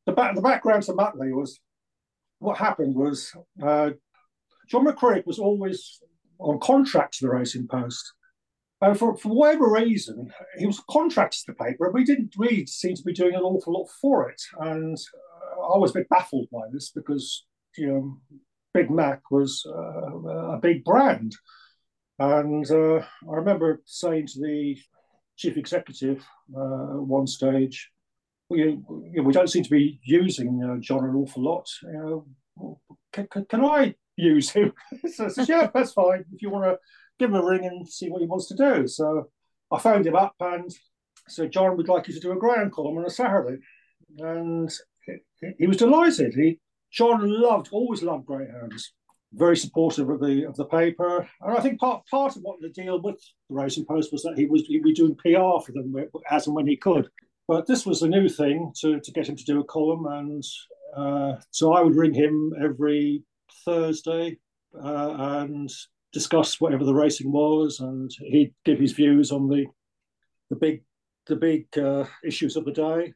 the, back, the background to Mutley was what happened was uh, John McCririck was always on contract to the Racing Post. And for, for whatever reason, he was contracted to the paper, and we didn't really seem to be doing an awful lot for it. And uh, I was a bit baffled by this because, you know, Big Mac was uh, a big brand. And uh, I remember saying to the chief executive uh, at one stage, we, we don't seem to be using uh, John an awful lot. Can, can, can, I use him? so I said, yeah, that's fine. If you want to give him a ring and see what he wants to do. So I phoned him up and said, John, we'd like you to do a ground column on a Saturday. And he, he was delighted. He John loved, always loved greyhounds. Very supportive of the of the paper, and I think part part of what the deal with the Racing Post was that he was he'd be doing PR for them as and when he could. But this was a new thing to to get him to do a column, and uh, so I would ring him every Thursday uh, and discuss whatever the racing was, and he'd give his views on the the big the big uh, issues of the day.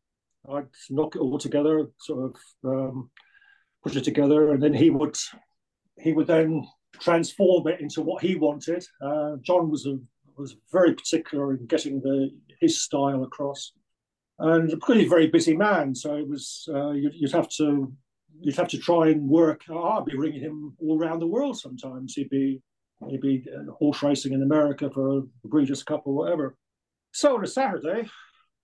I'd knock it all together, sort of um, put it together, and then he would he would then transform it into what he wanted. Uh, John was a, was very particular in getting the his style across, and a pretty very busy man. So it was uh, you'd, you'd, have to you'd have to try and work. Oh, I'd be ringing him all around the world. Sometimes he'd be he'd be horse racing in America for a Breeders' Cup or whatever. So on a Saturday,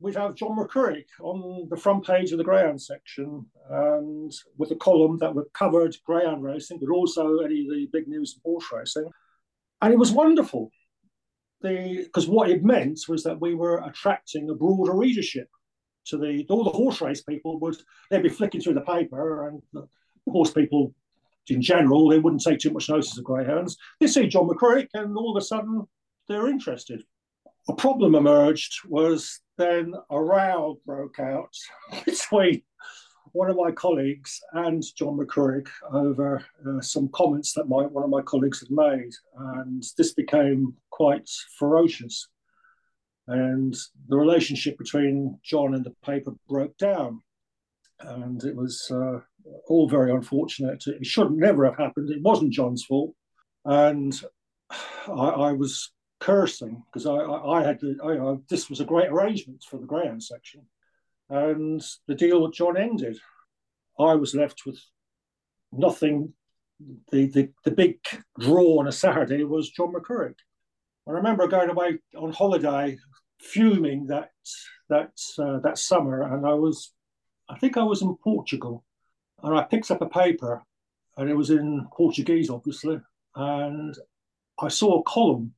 we'd have John McCririck on the front page of the greyhound section, and with a column that would covered greyhound racing, but also any of the big news in horse racing. And it was wonderful. Because what it meant was that we were attracting a broader readership to the all the horse race people would they'd be flicking through the paper and the horse people in general they wouldn't take too much notice of greyhounds. They see John McCririck and all of a sudden they're interested. A problem emerged was then a row broke out between one of my colleagues and John McCririck over uh, some comments that my, one of my colleagues had made. And this became quite ferocious. And the relationship between John and the paper broke down. And it was uh, all very unfortunate. It should never have happened. It wasn't John's fault. And I, I was cursing because I, I, I, had to, I, this was a great arrangement for the greyhound section, and the deal with John ended. I was left with nothing. The, the, the big draw on a Saturday was John McCririck. I remember going away on holiday, fuming that that uh, that summer, and I was, I think I was in Portugal, and I picked up a paper, and it was in Portuguese, obviously, and I saw a column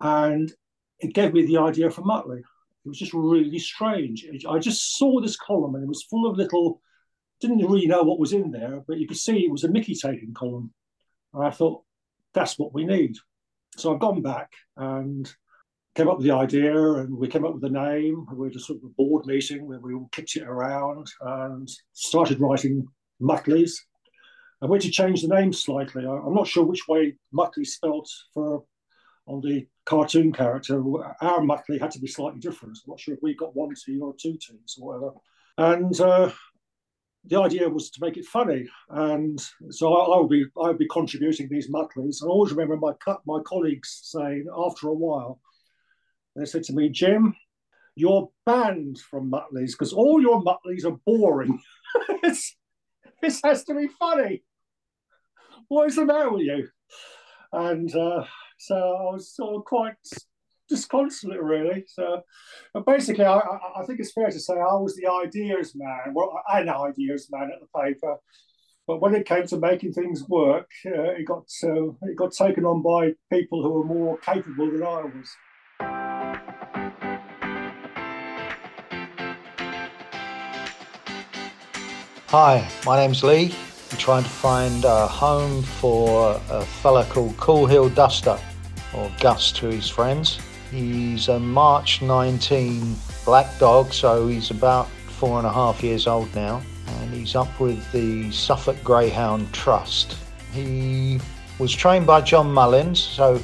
and it gave me the idea for Muttley. It was just really strange. I just saw this column and it was full of little, didn't really know what was in there, but you could see it was a Mickey taking column. And I thought, that's what we need. So I've gone back and came up with the idea and we came up with the name. We had a sort of a board meeting where we all kicked it around and started writing Muttleys. I went to change the name slightly. I'm not sure which way Muttley spelt for on the cartoon character, our Muttley had to be slightly different. I'm not sure if we got one T or two T's or whatever. And uh, the idea was to make it funny, and so I, I, would be I would be contributing these Muttleys. And I always remember my my colleagues saying after a while, they said to me, Jim, you're banned from Muttleys because all your Muttleys are boring. this has to be funny. What is the matter with you? And uh, so I was sort of quite disconsolate, really. So, basically, I, I, think it's fair to say I was the ideas man. Well, an ideas man at the paper, but when it came to making things work, uh, it got uh, it got taken on by people who were more capable than I was. Hi, my name's Lee. I'm trying to find a home for a fella called Cool Hill Duster or Gus to his friends. He's a March 19 black dog, so he's about four and a half years old now, and he's up with the Suffolk Greyhound Trust. He was trained by John Mullins, so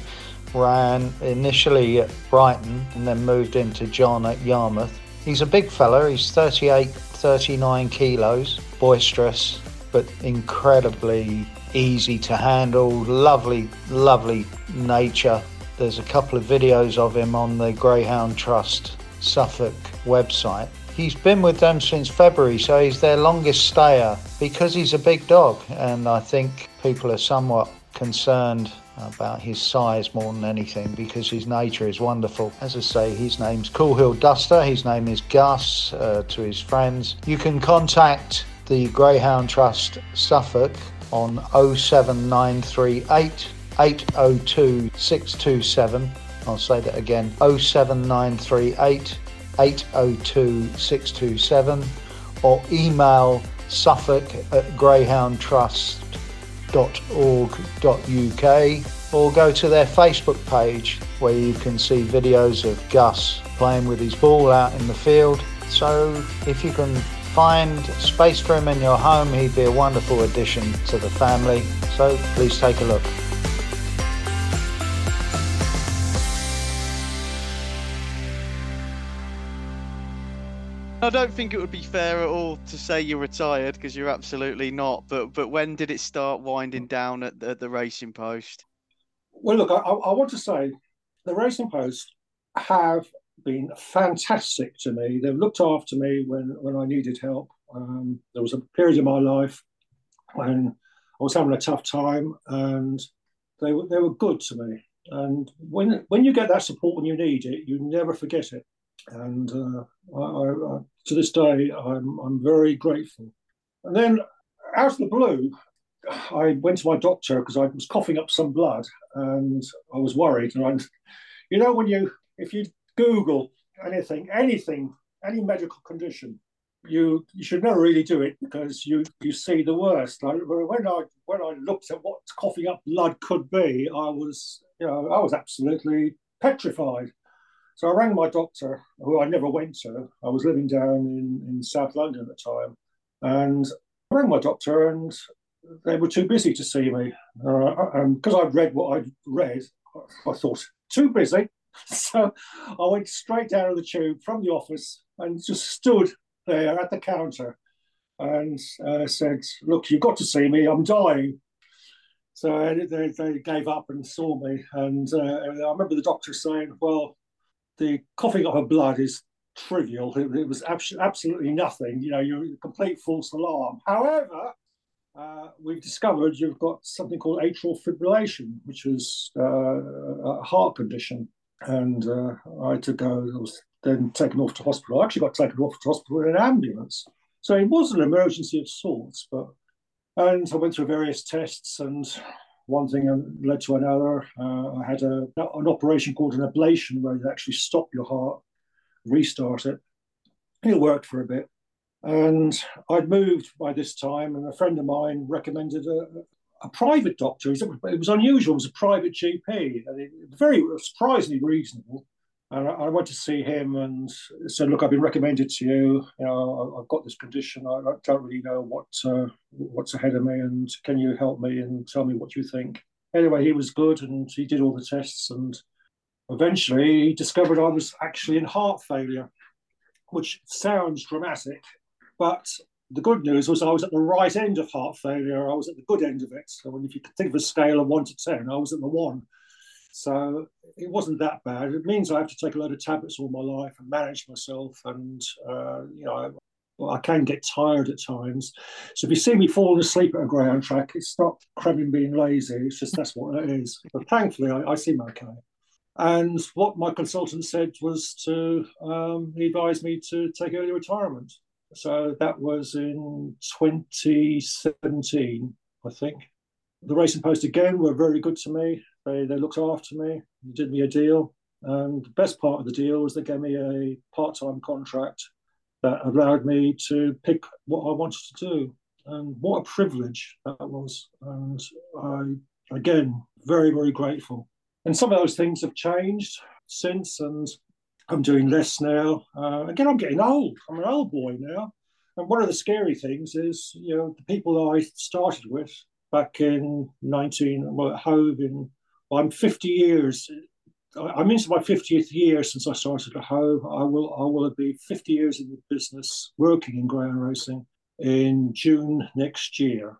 ran initially at Brighton and then moved into John at Yarmouth. He's a big fella, he's 38, 39 kilos, boisterous, but incredibly easy to handle, lovely, lovely nature. There's a couple of videos of him on the Greyhound Trust Suffolk website. He's been with them since February, so he's their longest stayer because he's a big dog. And I think people are somewhat concerned about his size more than anything because his nature is wonderful. As I say, his name's Cool Hill Duster, his name is Gus uh, to his friends. You can contact the Greyhound Trust Suffolk on 07938 802 627. I'll say that again 07938 802 627 or email suffolk at greyhoundtrust.co.uk. or go to their Facebook page where you can see videos of Gus playing with his ball out in the field. So if you can find space for him in your home, he'd be a wonderful addition to the family. So please take a look. I don't think it would be fair at all to say you're retired because you're absolutely not. But but when did it start winding down at the, the Racing Post? Well, look, I, I want to say the Racing Post have been fantastic to me. They've looked after me when when I needed help. Um, there was a period in my life when I was having a tough time, and they were they were good to me. And when when you get that support when you need it, you never forget it. And uh, I, I, to this day, I'm, I'm very grateful. And then out of the blue, I went to my doctor because I was coughing up some blood and I was worried. And I, you know, when you, if you Google anything, anything, any medical condition, you you should never really do it because you you see the worst. I, when I when I looked at what coughing up blood could be, I was you know I was absolutely petrified. So I rang my doctor, who I never went to. I was living down in, in South London at the time. And I rang my doctor, and they were too busy to see me. Uh, and because I'd read what I'd read, I thought, too busy. So I went straight down the tube from the office and just stood there at the counter and uh, said, Look, you've got to see me, I'm dying. So they, they gave up and saw me. And uh, I remember the doctor saying, Well, the coughing up of blood is trivial. It, it was absolutely nothing. You know, you're a complete false alarm. However, uh, we've discovered you've got something called atrial fibrillation, which is uh, a heart condition. And uh, I had to go, I was then taken off to hospital. I actually got taken off to hospital in an ambulance. So it was an emergency of sorts, but and I went through various tests and one thing led to another. Uh, I had a, an operation called an ablation where they actually stop your heart, restart it. It worked for a bit. And I'd moved by this time, and a friend of mine recommended a, a private doctor. It was unusual, it was a private GP, very surprisingly reasonable. And I, went to see him and said, "Look, I've been recommended to you. You know, I've got this condition. I, don't really know what uh, what's ahead of me, and can you help me and tell me what you think?" Anyway, he was good, and he did all the tests, and eventually he discovered I was actually in heart failure, which sounds dramatic, but the good news was I was at the right end of heart failure. I was at the good end of it. So if you could think of a scale of one to ten, I was at the one. So it wasn't that bad. It means I have to take a load of tablets all my life and manage myself, and uh, you know, I, I, can get tired at times. So if you see me falling asleep at a ground track, it's not Cremin being lazy. It's just that's what it is. But thankfully, I, I seem okay. And what my consultant said was to um, he advised me to take early retirement. So that was in 2017, I think. The Racing Post again were very good to me. They, they looked after me, they did me a deal. And the best part of the deal was they gave me a part time contract that allowed me to pick what I wanted to do. And what a privilege that was. And I, again, very, very grateful. And some of those things have changed since, and I'm doing less now. Uh, again, I'm getting old. I'm an old boy now. And one of the scary things is, you know, the people I started with back in 19, well, at Hove in I'm 50 years. I'm into my 50th year since I started at home. I will I will be 50 years in the business working in ground racing in June next year.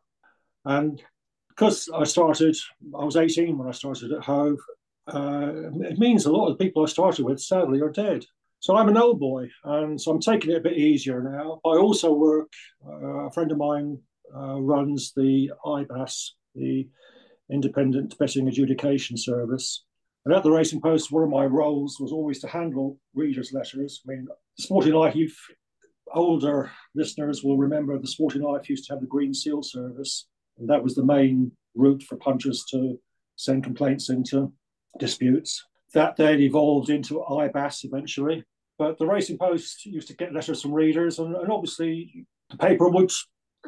And because I started, I was 18 when I started at Hove, uh, it means a lot of the people I started with sadly are dead. So I'm an old boy, and so I'm taking it a bit easier now. I also work, uh, a friend of mine uh, runs the IBAS, the independent betting adjudication service. And at the Racing Post, one of my roles was always to handle readers' letters. I mean, Sporting Life, you've older listeners will remember the Sporting Life used to have the Green Seal service, and that was the main route for punters to send complaints into disputes. That then evolved into IBAS eventually. But the Racing Post used to get letters from readers, and, and obviously the paper would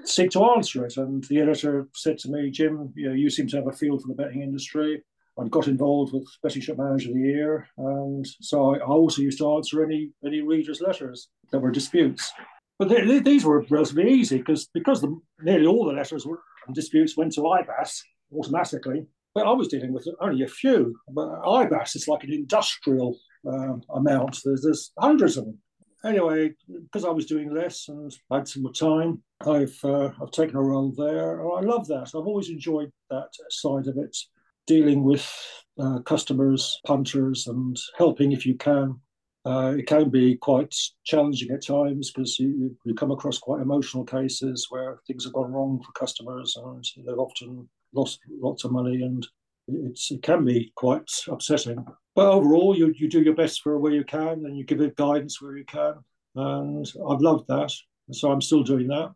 seek to answer it. And the editor said to me, Jim, you know, you seem to have a feel for the betting industry. I got involved with Betting Shop Manager of the Year, and so I also used to answer any any readers' letters that were disputes. But they, these were relatively easy because because the, nearly all the letters were and disputes went to IBAS automatically. But I was dealing with only a few. But IBAS is like an industrial um, amount. There's, there's hundreds of them. Anyway, because I was doing less and had some more time, I've uh, I've taken a role there. I love that. I've always enjoyed that side of it, dealing with uh, customers, punters, and helping if you can. Uh, it can be quite challenging at times because you, you come across quite emotional cases where things have gone wrong for customers and they've often lost lots of money and it's, it can be quite upsetting. But overall, you, you do your best for where you can and you give it guidance where you can. And I've loved that. So I'm still doing that.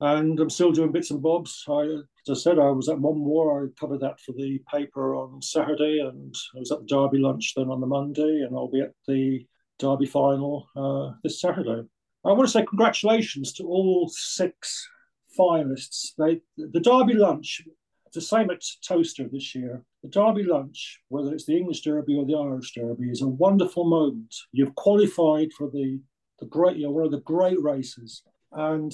And I'm still doing bits and bobs. I, as I said, I was at Monmore. I covered that for the paper on Saturday, and I was at the Derby lunch then on the Monday, and I'll be at the Derby final uh, this Saturday. I want to say congratulations to all six finalists. They, the Derby lunch the same at Towcester this year. The Derby lunch, whether it's the English Derby or the Irish Derby, is a wonderful moment. You've qualified for the the great, you know, one of the great races, and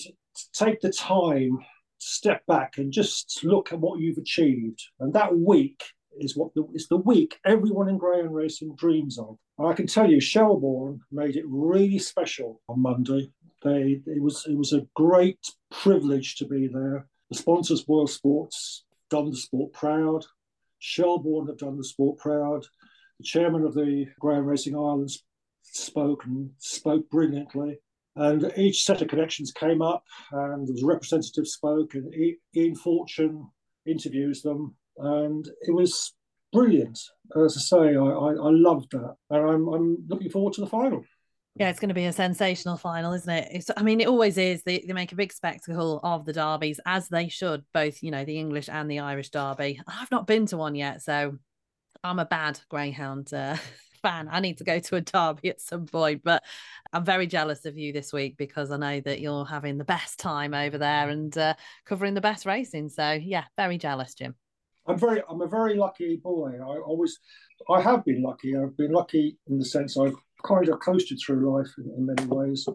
take the time to step back and just look at what you've achieved. And that week is what the, is the week everyone in greyhound racing dreams of. And I can tell you, Shelbourne made it really special on Monday. They, it was it was a great privilege to be there. The sponsors, Boyle Sports, done the sport proud. Shelbourne have done the sport proud. The chairman of the Greyhound Racing Ireland spoke and spoke brilliantly. And each set of connections came up, and there was representative spoke, and Ian Fortune interviews them, and it was brilliant. As I say, I, I, I loved that, and I'm, I'm looking forward to the final. Yeah, it's going to be a sensational final, isn't it? It's, I mean, it always is. They, they make a big spectacle of the derbies, as they should, both, you know, the English and the Irish derby. I've not been to one yet, so I'm a bad Greyhound uh, fan. I need to go to a derby at some point, but I'm very jealous of you this week because I know that you're having the best time over there and uh, covering the best racing. So, yeah, very jealous, Jim. I'm very, I'm a very lucky boy. I always, I have been lucky. I've been lucky in the sense I've kind of coasted through life in, in many ways.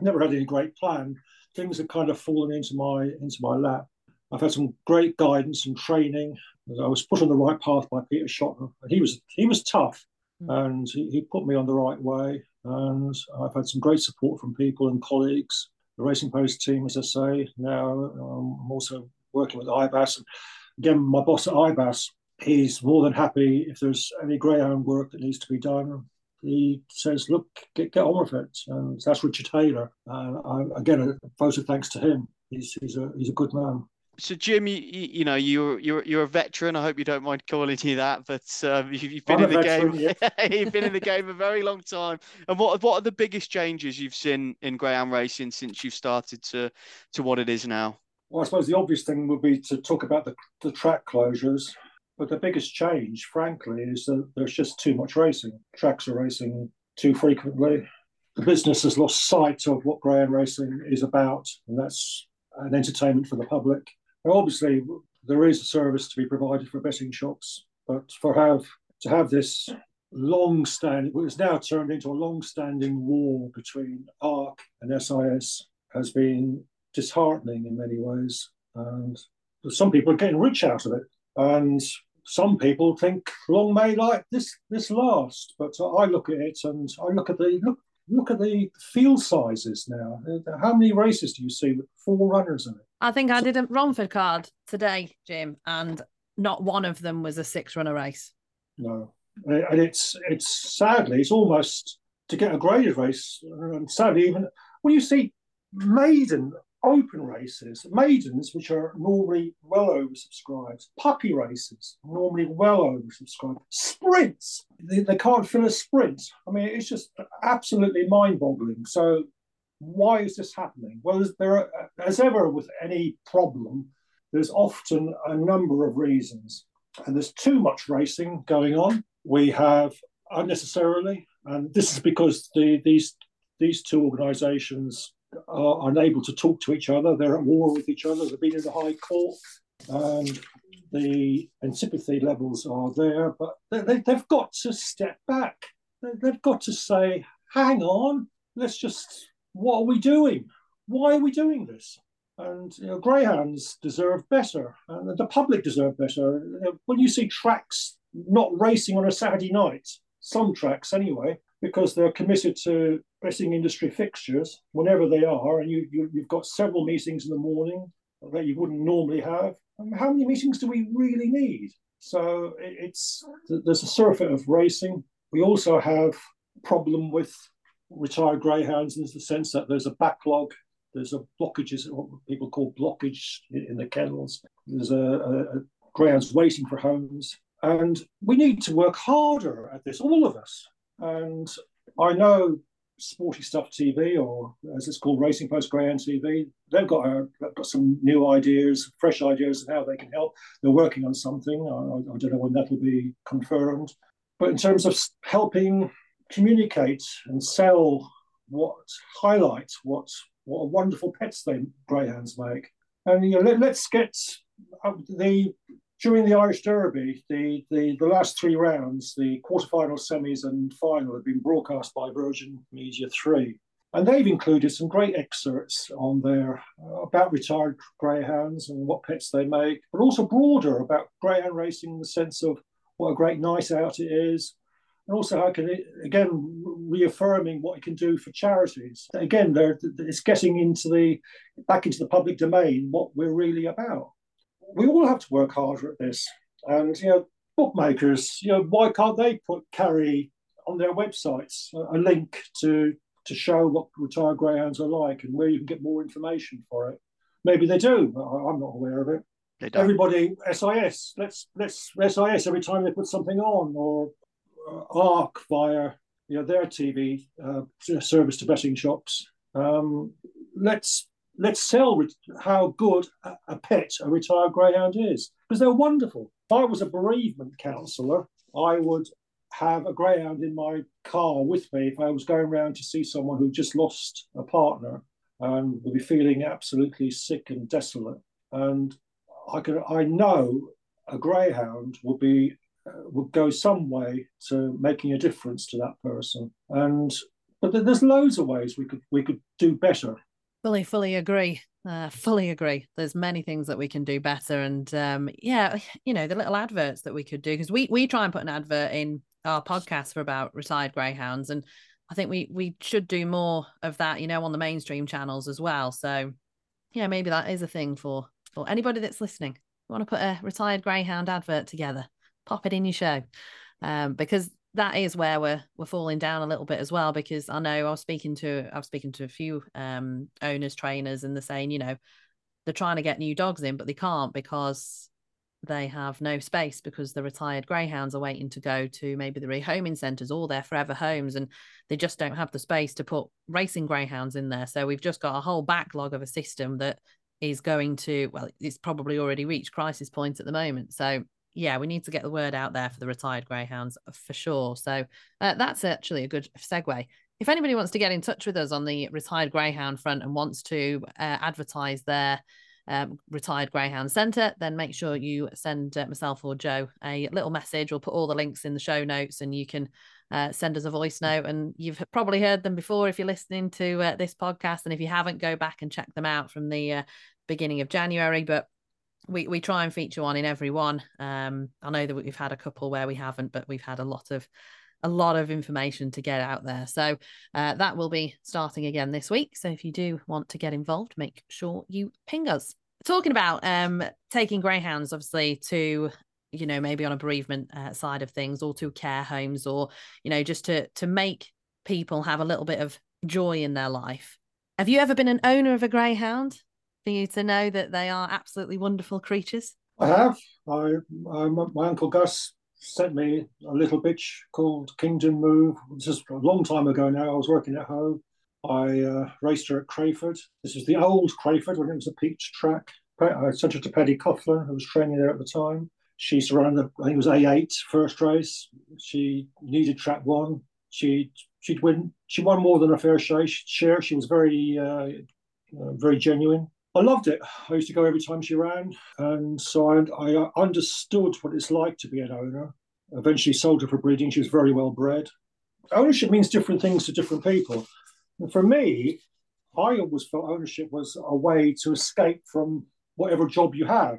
Never had any great plan. Things have kind of fallen into my into my lap. I've had some great guidance and training. I was put on the right path by Peter Shotton. He was he was tough, mm. and he, he, put me on the right way. And I've had some great support from people and colleagues. The Racing Post team, as I say, now um, I'm also working with IBAS. Again, my boss at IBAS, he's more than happy if there's any greyhound work that needs to be done he says, "Look, get, get on with it," and that's Richard Taylor. And I, again, a vote of thanks to him. He's he's a he's a good man. So Jim, you, you know you're you're you're a veteran. I hope you don't mind calling you that, but um, you've, you've, been I'm in the veteran, game. Yeah. you've been in the game a very long time. And what what are the biggest changes you've seen in greyhound racing since you've started to to what it is now? Well, I suppose the obvious thing would be to talk about the the track closures. But the biggest change, frankly, is that there's just too much racing. Tracks are racing too frequently. The business has lost sight of what greyhound racing is about, and that's an entertainment for the public. Now, obviously, there is a service to be provided for betting shops, but for have to have this long-standing, well, it's now turned into a long-standing war between ARC and SIS, has been disheartening in many ways, and some people are getting rich out of it. And some people think long may like this this last, but I look at it and I look at the look look at the field sizes now. Uh, how many races do you see with four runners in it? I think I did a Romford card today, Jim, and not one of them was a six runner race. No, and it's it's sadly it's almost to get a graded race, and sadly even when you see maiden open races, maidens, which are normally well oversubscribed, puppy races, normally well oversubscribed, sprints, they, they can't fill a sprint. I mean, it's just absolutely mind boggling. So, why is this happening? Well, there are, as ever with any problem, there's often a number of reasons. And there's too much racing going on. We have unnecessarily, and this is because the, these these two organisations are unable to talk to each other. They're at war with each other. They've been in the High Court, and the antipathy levels are there. But they, have got to step back. They've got to say, "Hang on, let's just. What are we doing? Why are we doing this?" And you know, greyhounds deserve better, and the public deserve better. When you see tracks not racing on a Saturday night, some tracks anyway, because they're committed to racing industry fixtures whenever they are, and you, you have got several meetings in the morning that you wouldn't normally have. Um, how many meetings do we really need? So it's there's a surfeit of racing. We also have problem with retired greyhounds in the sense that there's a backlog there's a blockages, what people call blockage in the kennels. There's a, a, a greyhounds waiting for homes. And we need to work harder at this, all of us. And I know Sporty Stuff TV, or as it's called, Racing Post Greyhound TV, they've got, a, got some new ideas, fresh ideas of how they can help. They're working on something. I, I don't know when that'll be confirmed. But in terms of helping communicate and sell what highlight what what wonderful pets they greyhounds make. And you know, let, us get the during the Irish Derby, the, the the last three rounds, the quarterfinal, semis, and final have been broadcast by Virgin Media Three, and they've included some great excerpts on there uh, about retired greyhounds and what pets they make, but also broader about greyhound racing in the sense of what a great night out it is, and also how can it again reaffirming what it can do for charities. Again it's getting into the back into the public domain what we're really about we all have to work harder at this. And you know bookmakers you know why can't they put carry on their websites a link to to show what retired greyhounds are like and where you can get more information for it? Maybe they do i'm not aware of it. Everybody sis let's let's sis every time they put something on or uh, ARC via you know, their TV uh, service to betting shops. Um, let's let's sell re- how good a, a, pet a retired greyhound is because they're wonderful. If I was a bereavement counsellor, I would have a greyhound in my car with me if I was going around to see someone who just lost a partner and would be feeling absolutely sick and desolate. And I can I know a greyhound will be uh, would go some way to making a difference to that person. And but there's loads of ways we could we could do better. Fully, fully agree. Uh, fully agree. There's many things that we can do better, and um, yeah, you know the little adverts that we could do because we we try and put an advert in our podcast for about retired greyhounds, and I think we we should do more of that, you know, on the mainstream channels as well. So yeah, maybe that is a thing for for anybody that's listening. You want to put a retired greyhound advert together? pop it in your show um, because that is where we're we're falling down a little bit as well because I know I was speaking to I was speaking to a few um, owners trainers and they're saying you know they're trying to get new dogs in but they can't because they have no space because the retired greyhounds are waiting to go to maybe the rehoming centres or their forever homes and they just don't have the space to put racing greyhounds in there. So we've just got a whole backlog of a system that is going to well it's probably already reached crisis point at the moment. So yeah, we need to get the word out there for the retired greyhounds for sure. So uh, that's actually a good segue. If anybody wants to get in touch with us on the retired greyhound front and wants to uh, advertise their um, retired greyhound centre, then make sure you send uh, myself or Joe a little message. We'll put all the links in the show notes, and you can uh, send us a voice note. And you've probably heard them before if you're listening to uh, this podcast, and if you haven't, go back and check them out from the uh, beginning of January. But we we try and feature one in every one. Um, I know that we've had a couple where we haven't, but we've had a lot of a lot of information to get out there. So uh, that will be starting again this week. So if you do want to get involved, make sure you ping us. Talking about um, taking greyhounds, obviously to you know maybe on a bereavement uh, side of things, or to care homes, or you know just to to make people have a little bit of joy in their life. Have you ever been an owner of a greyhound? For you to know that they are absolutely wonderful creatures? I have. I, I my uncle Gus sent me a little bitch called Kingdom Move. This is a long time ago now. I was working at home. I uh, raced her at Crayford. This was the old Crayford when it was a peach track. I sent her to Paddy Coughlin, who was training there at the time. She's run the, I think it was A8 first race. She needed track one. she she'd win. She won more than a fair share. She was very uh, uh, very genuine. I loved it. I used to go every time she ran, and so I, I understood what it's like to be an owner. Eventually, sold her for breeding. She was very well bred. Ownership means different things to different people. And for me, I always felt ownership was a way to escape from whatever job you have.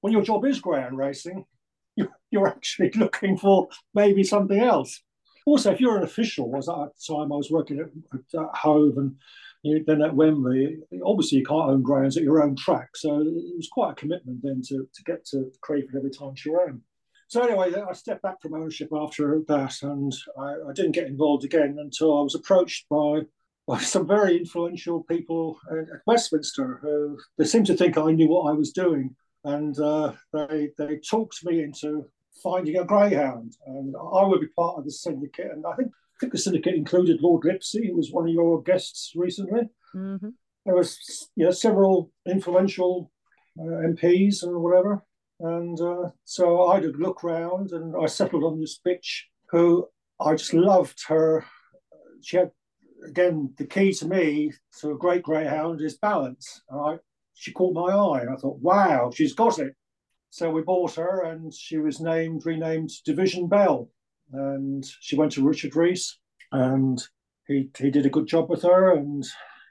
When your job is greyhound racing, you're actually looking for maybe something else. Also, if you're an official, as at the time I was working at, at Hove and you, then at Wembley, obviously you can't own greyhounds at your own track. So it was quite a commitment then to, to get to Crayford every time she ran. So anyway, I stepped back from ownership after that, and I, I, didn't get involved again until I was approached by by some very influential people at Westminster who they seemed to think I knew what I was doing, and uh, they they talked me into finding a greyhound, and I would be part of the syndicate. And I think I think the syndicate included Lord Lipsey, who was one of your guests recently. Mm-hmm. There was you know several influential uh, MPs and whatever, and uh, so I did look round, and I settled on this bitch who I just loved her. She had again the key to me to a great greyhound is balance. And I, she caught my eye, and I thought, wow, she's got it. So we bought her, and she was named, renamed Division Belle, and she went to Richard Rees, and he he did a good job with her, and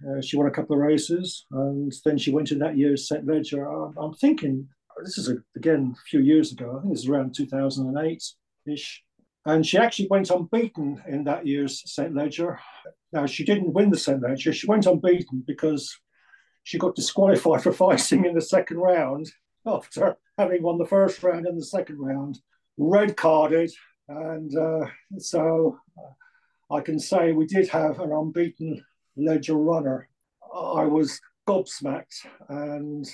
uh, she won a couple of races, and then she went in that year's St Leger. I'm, I'm thinking this is a, again a few years ago. I think it was around 2008 ish, and she actually went unbeaten in that year's St Leger. Now she didn't win the St Leger. She went unbeaten because she got disqualified for fighting in the second round after having won the first round and the second round, red carded. And uh, so uh, I can say we did have an unbeaten Leger runner. I was gobsmacked and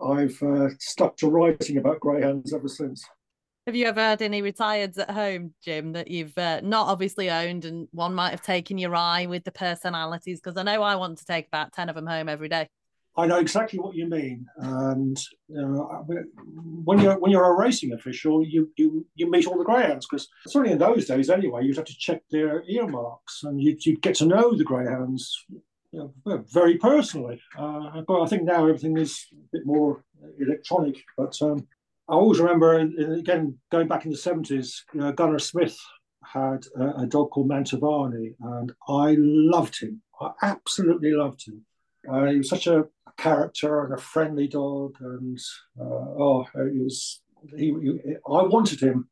I've uh, stuck to writing about greyhounds ever since. Have you ever had any retireds at home, Jim, that you've uh, not obviously owned and one might have taken your eye with the personalities? Because I know I want to take about 10 of them home every day. I know exactly what you mean, and when you're when you're a racing official, you you you meet all the greyhounds because certainly in those days anyway, you'd have to check their earmarks and you'd, you'd get to know the greyhounds you know, very personally. Uh, but I think now everything is a bit more electronic. But um, I always remember, again, going back in the 70s, uh, Gunner Smith had a, a, dog called Mantovani, and I loved him. I absolutely loved him. Uh, he was such a character and a friendly dog, and uh, oh, it was. He, he, I wanted him.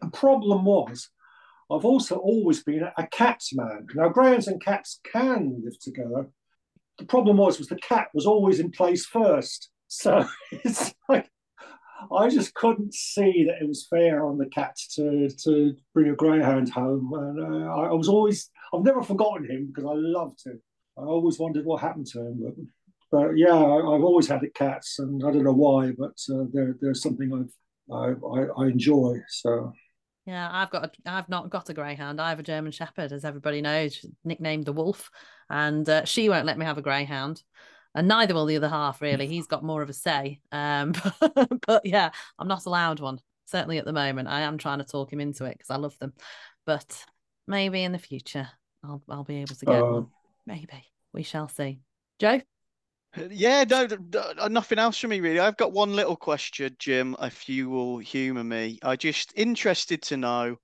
The problem was, I've also always been a, a cats man. Now, greyhounds and cats can live together. The problem was, was the cat was always in place first. So it's like I just couldn't see that it was fair on the cat to to bring a greyhound home. And uh, I, I was always I've never forgotten him because I loved him. I always wondered what happened to him. But, yeah, I, have always had the cats, and I don't know why, but uh, they're, they're something I've I, I, I enjoy. So yeah, I've got a, I've not got a greyhound. I have a German Shepherd, as everybody knows, nicknamed the Wolf, and uh, she won't let me have a greyhound, and neither will the other half. Really, he's got more of a say. Um, but, but yeah, I'm not allowed one. Certainly at the moment, I am trying to talk him into it because I love them, but maybe in the future I'll I'll be able to get uh, one. Maybe we shall see. Joe. Yeah, no, uh, nothing else for me really. I've got one little question, Jim. If you will humour me, I just interested to know.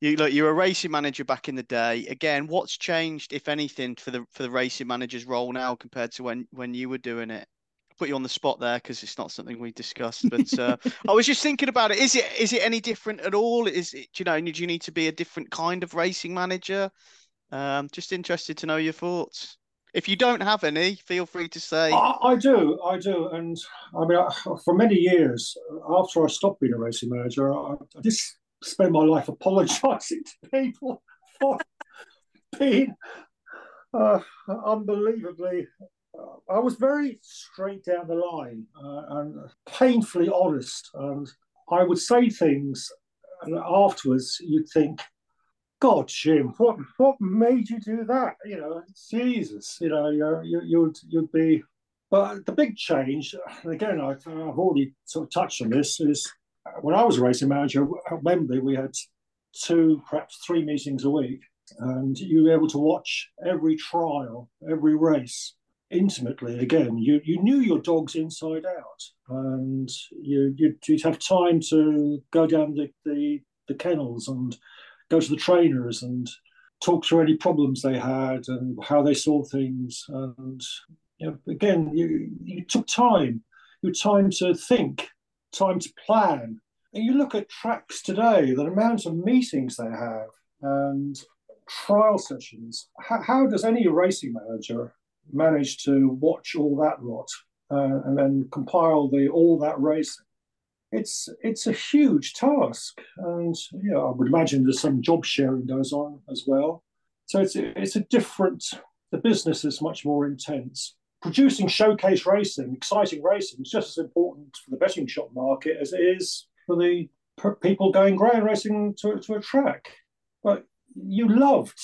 You look, you're a racing manager back in the day. Again, what's changed, if anything, for the for the racing manager's role now compared to when when you were doing it? put you on the spot there because it's not something we discussed. But uh, I was just thinking about it. Is it is it any different at all? Is it you know? Do you need to be a different kind of racing manager? Um, just interested to know your thoughts. If you don't have any, feel free to say. I, I do, I do, and I mean, I, for many years after I stopped being a racing manager, I, I just spent my life apologising to people for being uh, unbelievably. Uh, I was very straight down the line uh, and painfully honest, and I would say things, and afterwards you'd think, God, Jim, what what made you do that? You know, Jesus, you know, you you you'd you'd be. But the big change, again, I've, I've already sort of touched on this, is when I was a racing manager at Wembley, we had two, perhaps three meetings a week. and you were able to watch every trial, every race intimately. Again, you you knew your dogs inside out, and you you'd, you'd have time to go down the, the the kennels and go to the trainers and talk through any problems they had and how they saw things. And you know, again, you you took time, you time to think, time to plan. And you look at tracks today, the amount of meetings they have and trial sessions. How, how does any racing manager manage to watch all that lot uh, and then compile the all that racing? It's it's a huge task, and know, I would imagine there's some job sharing goes on as well. So it's it's a different. The business is much more intense. Producing showcase racing, exciting racing, is just as important for the betting shop market as it is for the people going ground racing to, to a track. But you loved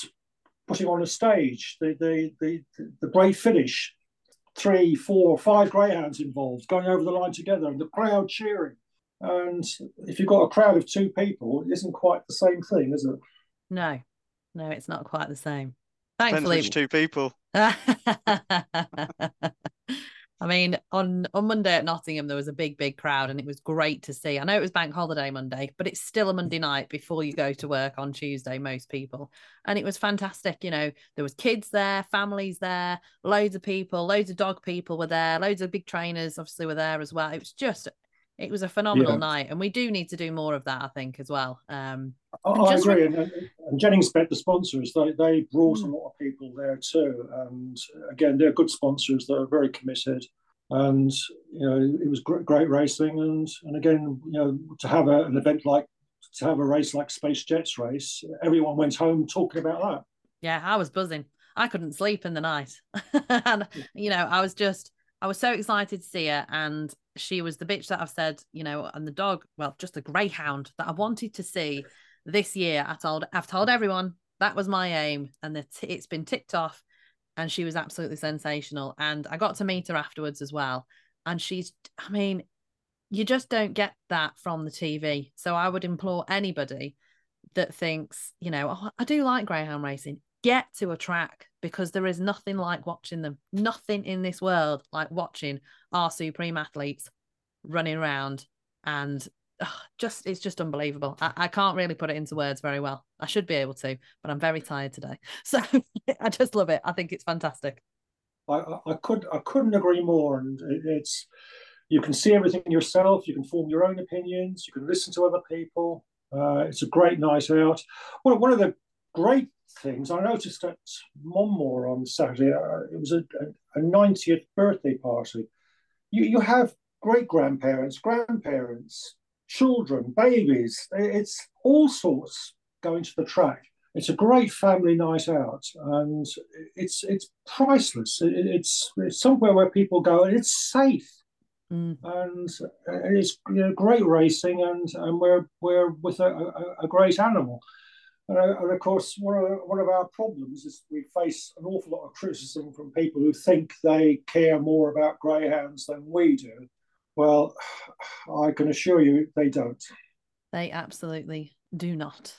putting on a stage the the the, the great finish, three, four, five greyhounds involved going over the line together, and the crowd cheering. And if you've got a crowd of two people, it isn't quite the same thing, is it? No, no, it's not quite the same. Thankfully, Depends which two people. I mean, on on Monday at Nottingham, there was a big, big crowd, and it was great to see. I know it was Bank Holiday Monday, but it's still a Monday night before you go to work on Tuesday. Most people, and it was fantastic. You know, there was kids there, families there, loads of people, loads of dog people were there, loads of big trainers obviously were there as well. It was just it was a phenomenal yeah. night, and we do need to do more of that, I think, as well. Um, I, I agree, re- and, and, Jennings Bet, the sponsors, they, they brought mm. a lot of people there too, and again, they're good sponsors that are very committed, and you know, it was great, great racing, and and again, you know, to have a, an event like to have a race like Space Jets race, everyone went home talking about that. Yeah, I was buzzing. I couldn't sleep in the night, and you know, I was just I was so excited to see it. and she was the bitch that I've said, you know, and the dog, well, just a greyhound that I wanted to see this year. I told, I've told everyone that was my aim, and t- it's been ticked off. And she was absolutely sensational. And I got to meet her afterwards as well. And she's, I mean, you just don't get that from the TV. So I would implore anybody that thinks, you know, oh, I do like greyhound racing, get to a track because there is nothing like watching them. Nothing in this world like watching our supreme athletes running around and just it's just unbelievable. I, I, can't really put it into words very well. I should be able to, but I'm very tired today. So I just love it. I think it's fantastic. I, I could I couldn't agree more. And it's you can see everything yourself. You can form your own opinions. You can listen to other people. Uh, it's a great night out. One, one of the great things I noticed at Monmore on Saturday, uh, it was a, a, a 90th birthday party. You, you have great grandparents, grandparents, children, babies. It's all sorts going to the track. It's a great family night out, and it's it's priceless. It's it's somewhere where people go, and it's safe, mm. and it's you know, great racing, and and we're we're with a, a, a great animal. And, uh, and, of course, one of, one of our problems is we face an awful lot of criticism from people who think they care more about greyhounds than we do. Well, I can assure you they don't. They absolutely do not.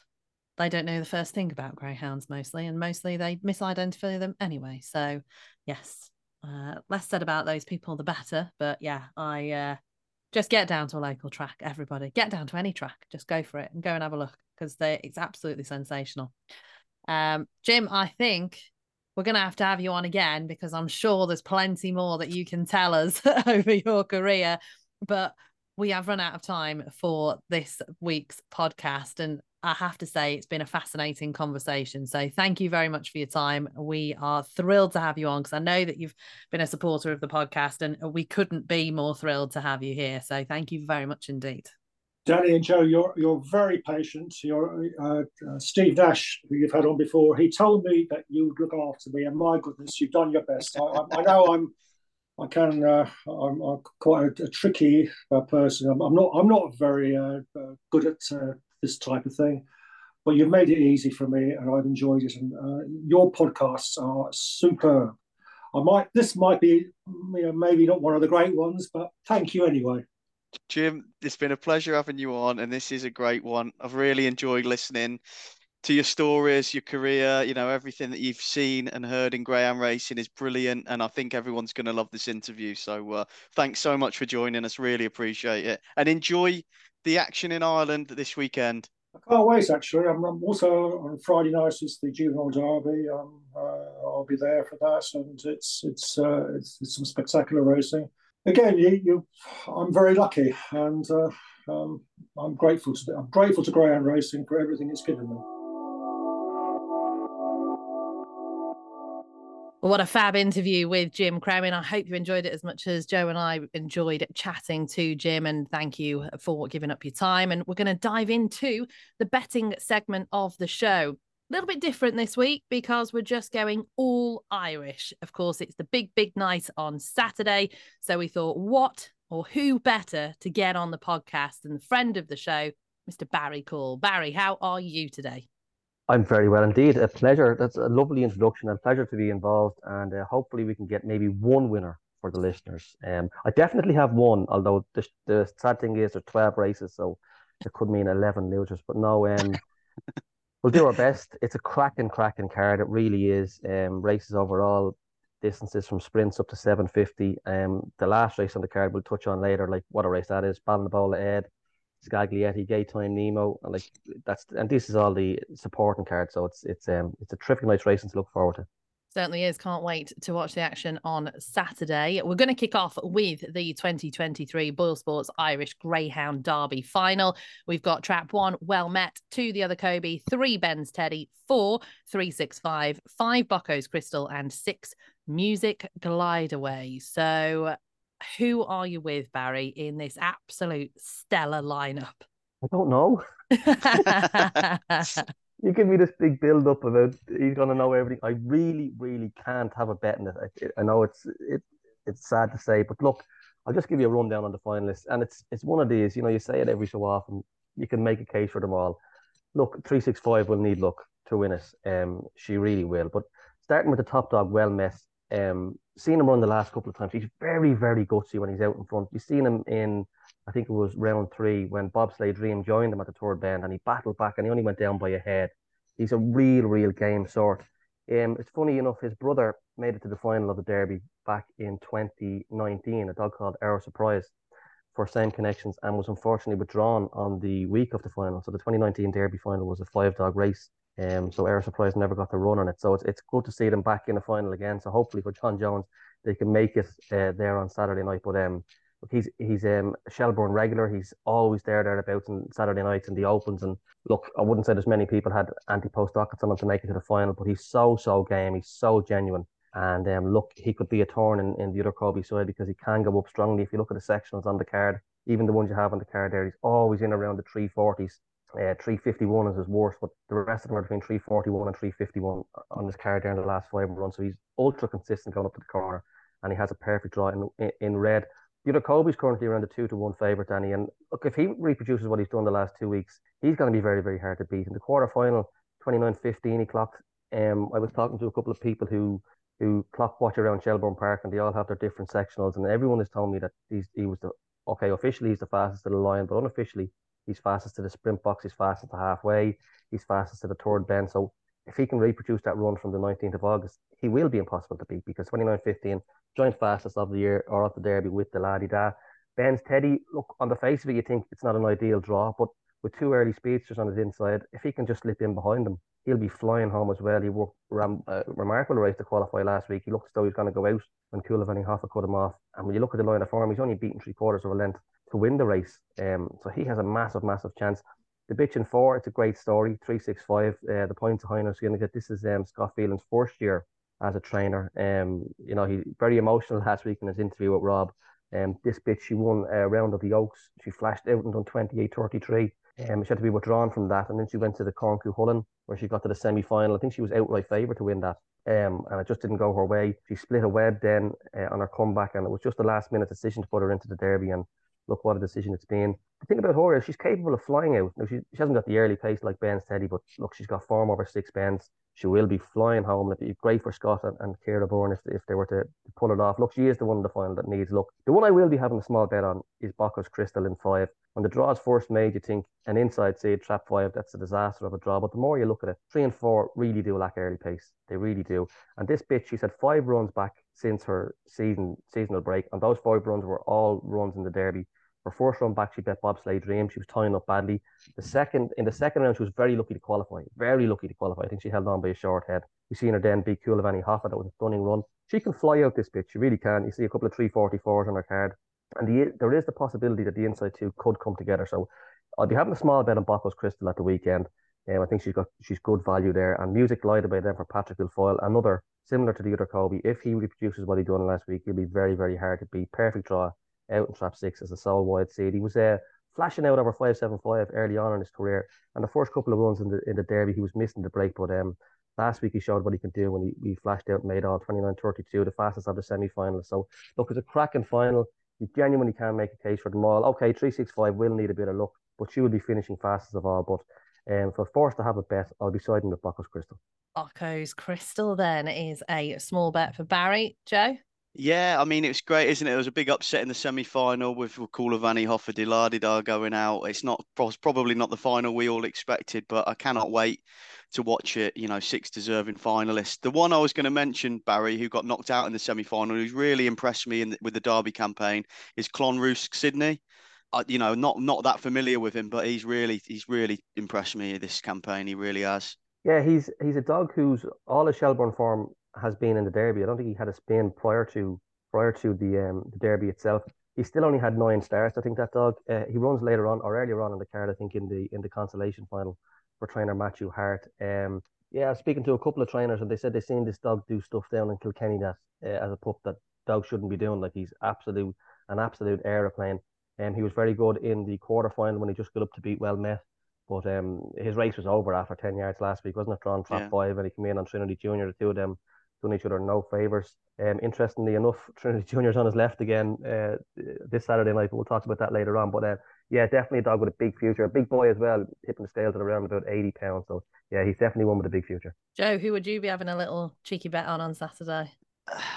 They don't know the first thing about greyhounds mostly, and mostly they misidentify them anyway. So, yes, uh, less said about those people, the better. But yeah, I uh, just get down to a local track, everybody. Get down to any track, just go for it and go and have a look because it's absolutely sensational. Um, Jim, I think we're going to have to have you on again because I'm sure there's plenty more that you can tell us over your career. But we have run out of time for this week's podcast. And I have to say, it's been a fascinating conversation. So thank you very much for your time. We are thrilled to have you on because I know that you've been a supporter of the podcast and we couldn't be more thrilled to have you here. So thank you very much indeed. Dani and Joe, you're you're very patient. You're uh, uh, Steve Nash, who you've had on before. He told me that you would look after me, and my goodness, you've done your best. I, I, know I'm, I can, uh, I'm, I'm, quite a, a tricky uh, person. I'm, I'm, not, I'm not very uh, uh, good at this type of thing, but you've made it easy for me, and I've enjoyed it. And your podcasts are superb. I might, this might be, you know, maybe not one of the great ones, but thank you anyway. Jim, it's been a pleasure having you on, and this is a great one. I've really enjoyed listening to your stories, your career, you know, everything that you've seen and heard in greyhound racing is brilliant. And I think everyone's going to love this interview. So uh, thanks so much for joining us. Really appreciate it. And enjoy the action in Ireland this weekend. I can't wait. Actually, I'm, I'm also on Friday night. It's the Juvenile Derby. Um, uh, I'll be there for that, and it's it's uh, it's, it's, some spectacular racing. Again, you, you I'm very lucky, and uh, um, I'm grateful to I'm grateful to Greyhound Racing for everything it's given me. What a fab interview with Jim Cremin. I hope you enjoyed it as much as Joe and I enjoyed chatting to Jim. And thank you for giving up your time. And we're going to dive into the betting segment of the show. A little bit different this week because we're just going all Irish. Of course, it's the big, big night on Saturday. So we thought, what or who better to get on the podcast than the friend of the show, Mr. Barry Caul? Barry, how are you today? I'm very well indeed. A pleasure. That's a lovely introduction. A pleasure to be involved, and uh, hopefully we can get maybe one winner for the listeners. Um, I definitely have one, although the, the sad thing is there's 12 races, so it could mean 11 losers. But no, um, we'll do our best. It's a cracking, cracking card. It really is. Um, races overall, distances from sprints up to 750. Um, the last race on the card we'll touch on later, like what a race that is. Ball and the Ballinabola Ed Scaglietti, Gay Time Nemo, and like that's and this is all the supporting cards. So it's it's um it's a terrific nice racing to look forward to. Certainly is. Can't wait to watch the action on Saturday. We're going to kick off with the 2023 Boyle Sports Irish Greyhound Derby final. We've got trap one, well met, two, the other Kobe, three, Ben's Teddy, four, three, six, five, five, 365, five, Bockos Crystal, and six, Music Glide Away. So who are you with, Barry, in this absolute stellar lineup? I don't know. you give me this big build up about he's to know everything. I really, really can't have a bet in it. I, I know it's it, it's sad to say, but look, I'll just give you a rundown on the finalists, and it's it's one of these. You know, you say it every so often. You can make a case for them all. Look, three six five will need luck to win it. Um, she really will. But starting with the top dog, well met. Um, seen him run the last couple of times. He's very, very gutsy when he's out in front. You've seen him in, I think it was round three when Bobsleigh Dream joined him at the third bend and he battled back and he only went down by a head. He's a real, real game sort. Um, it's funny enough, his brother made it to the final of the Derby back in 2019, a dog called Arrow Surprise for same connections and was unfortunately withdrawn on the week of the final. So the 2019 Derby final was a five dog race um, so Air Surprise never got the run on it. So it's, it's good to see them back in the final again. So hopefully for John Jones, they can make it uh, there on Saturday night. But um, he's he's um, a Shelbourne regular. He's always there thereabouts on Saturday nights in the opens. And look, I wouldn't say there's many people had anti post dockets on him to make it to the final, but he's so so game. He's so genuine. And um, look, he could be a thorn in, in the other Kobe side because he can go up strongly. If you look at the sections on the card, even the ones you have on the card there, he's always in around the 340s. Uh, 351 is his worst, but the rest of them are between 341 and 351 on his card there in the last five runs. So he's ultra consistent going up to the corner, and he has a perfect draw in, in, in red. Yuta Kobe's currently around the two to one favourite, Dani. And look, if he reproduces what he's done the last two weeks, he's going to be very, very hard to beat. In the quarter final, 29 15, he clocked. Um, I was talking to a couple of people who who clock watch around Shelbourne Park, and they all have their different sectionals, and everyone has told me that he's, he was the okay. Officially, he's the fastest of the line, but unofficially, He's fastest to the sprint box. He's fastest to halfway. He's fastest to the third bend. So if he can reproduce that run from the 19th of August, he will be impossible to beat because 29.15, joint fastest of the year or of the Derby with the laddie da. Ben's Teddy, look, on the face of it, you think it's not an ideal draw, but with two early speedsters on his inside, if he can just slip in behind them, he'll be flying home as well. He worked ram, uh, remarkable race to qualify last week. He looks as though he's going to go out when Coolavani Hoffa cut him off. And when you look at the line of form, he's only beaten three quarters of a length to win the race. Um, so he has a massive, massive chance. The bitch in four, it's a great story. Three six five. Uh, the points of Highness going to get. This is um, Scott Phelan's first year as a trainer. Um, you know, he very emotional last week in his interview with Rob. Um, this bitch, she won a round of the Oaks. She flashed out and done 28 33. Um, she had to be withdrawn from that, and then she went to the Corn Cuchulainn, where she got to the semi final. I think she was outright favourite to win that, um, and it just didn't go her way. She split a web then uh, on her comeback, and it was just a last minute decision to put her into the Derby. And look what a decision it's been. The thing about her is she's capable of flying out. Now, she, she hasn't got the early pace like Ben's Teddy, but look, she's got form over six bends. She will be flying home. It'd be great for Scott and, and Ciara Byrne if, if they were to, pull it off. Look, she is the one in the final that needs look. The one I will be having a small bet on is Bockos Crystal in five. When the draw is first made, you think an inside seed, trap five, that's a disaster of a draw. But the more you look at it, three and four really do lack early pace. They really do. And this bitch, she's had five runs back since her season seasonal break, and those five runs were all runs in the Derby. Her first run back, she bet Bobsleigh Dream. She was tying up badly. The second, in the second round, she was very lucky to qualify. Very lucky to qualify. I think she held on by a short head. We've seen her then beat Coolavani Hoffa. That was a stunning run. She can fly out this bitch. She really can. You see a couple of 344s on her card. And the, there is the possibility that the inside two could come together. So I'll be having a small bet on Bockos Crystal at the weekend. Um, I think she's got she's good value there. And music glided by them for Patrick Guilfoyle. Another similar to the other Kobe. If he reproduces what he done last week, he'll be very, very hard to beat. Perfect draw out in trap six as a sole wide seed. He was uh, flashing out over five seven five early on in his career, and the first couple of runs in the in the derby he was missing the break, but um. Last week he showed what he can do when he, he flashed out and made all 29-32, the fastest of the semi-finals. So look, it's a cracking final. You genuinely can make a case for them all. Okay, 365 will need a bit of luck, but she will be finishing fastest of all. But um, I'm forced to have a bet, I'll be siding with Bockos Crystal. Bockos Crystal then is a small bet for Barry. Joe? Yeah, I mean it was great, isn't it? It was a big upset in the semi-final with Coolavani Hoffa Diladidar going out. It's not probably not the final we all expected, but I cannot wait to watch it. You know, six deserving finalists. The one I was going to mention, Barry, who got knocked out in the semi-final, who's really impressed me in with the Derby campaign, is Clonrusk Sydney. You know, not not that familiar with him, but he's really he's really impressed me this campaign. He really has. Yeah, he's he's a dog who's all his Shelbourne form has been in the Derby. I don't think he had a spin prior to prior to the um, the Derby itself. He still only had nine starts. I think that dog. Uh, he runs later on or earlier on in the card. I think in the in the consolation final for trainer Matthew Hart. Um, yeah, I was speaking to a couple of trainers and they said they seen this dog do stuff down in Kilkenny that uh, as a pup that dog shouldn't be doing. Like he's absolute an absolute aeroplane. And um, he was very good in the quarter final when he just got up to beat Well Met. But um, his race was over after 10 yards last week, wasn't it? Drawn trap yeah. five, and he came in on Trinity Junior. The two of them done each other no favours. Um, interestingly enough, Trinity Junior's on his left again uh, this Saturday night. We'll talk about that later on. But uh, yeah, definitely a dog with a big future, a big boy as well, tipping the scales at around about 80 pounds. So yeah, he's definitely one with a big future. Joe, who would you be having a little cheeky bet on on Saturday?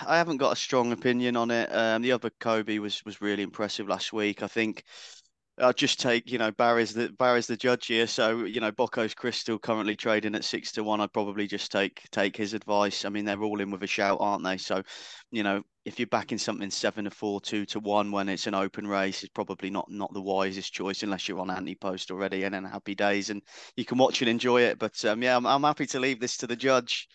I haven't got a strong opinion on it. Um, the other Kobe was was really impressive last week. I think I'll just take, you know, Barry's the Barry's the judge here. So, you know, Bockos Crystal currently trading at six to one. I'd probably just take take his advice. I mean, they're all in with a shout, aren't they? So, you know, if you're backing something seven to four, two to one when it's an open race, it's probably not not the wisest choice unless you're on anti post already and then happy days and you can watch and enjoy it. But um, yeah, I'm, I'm happy to leave this to the judge.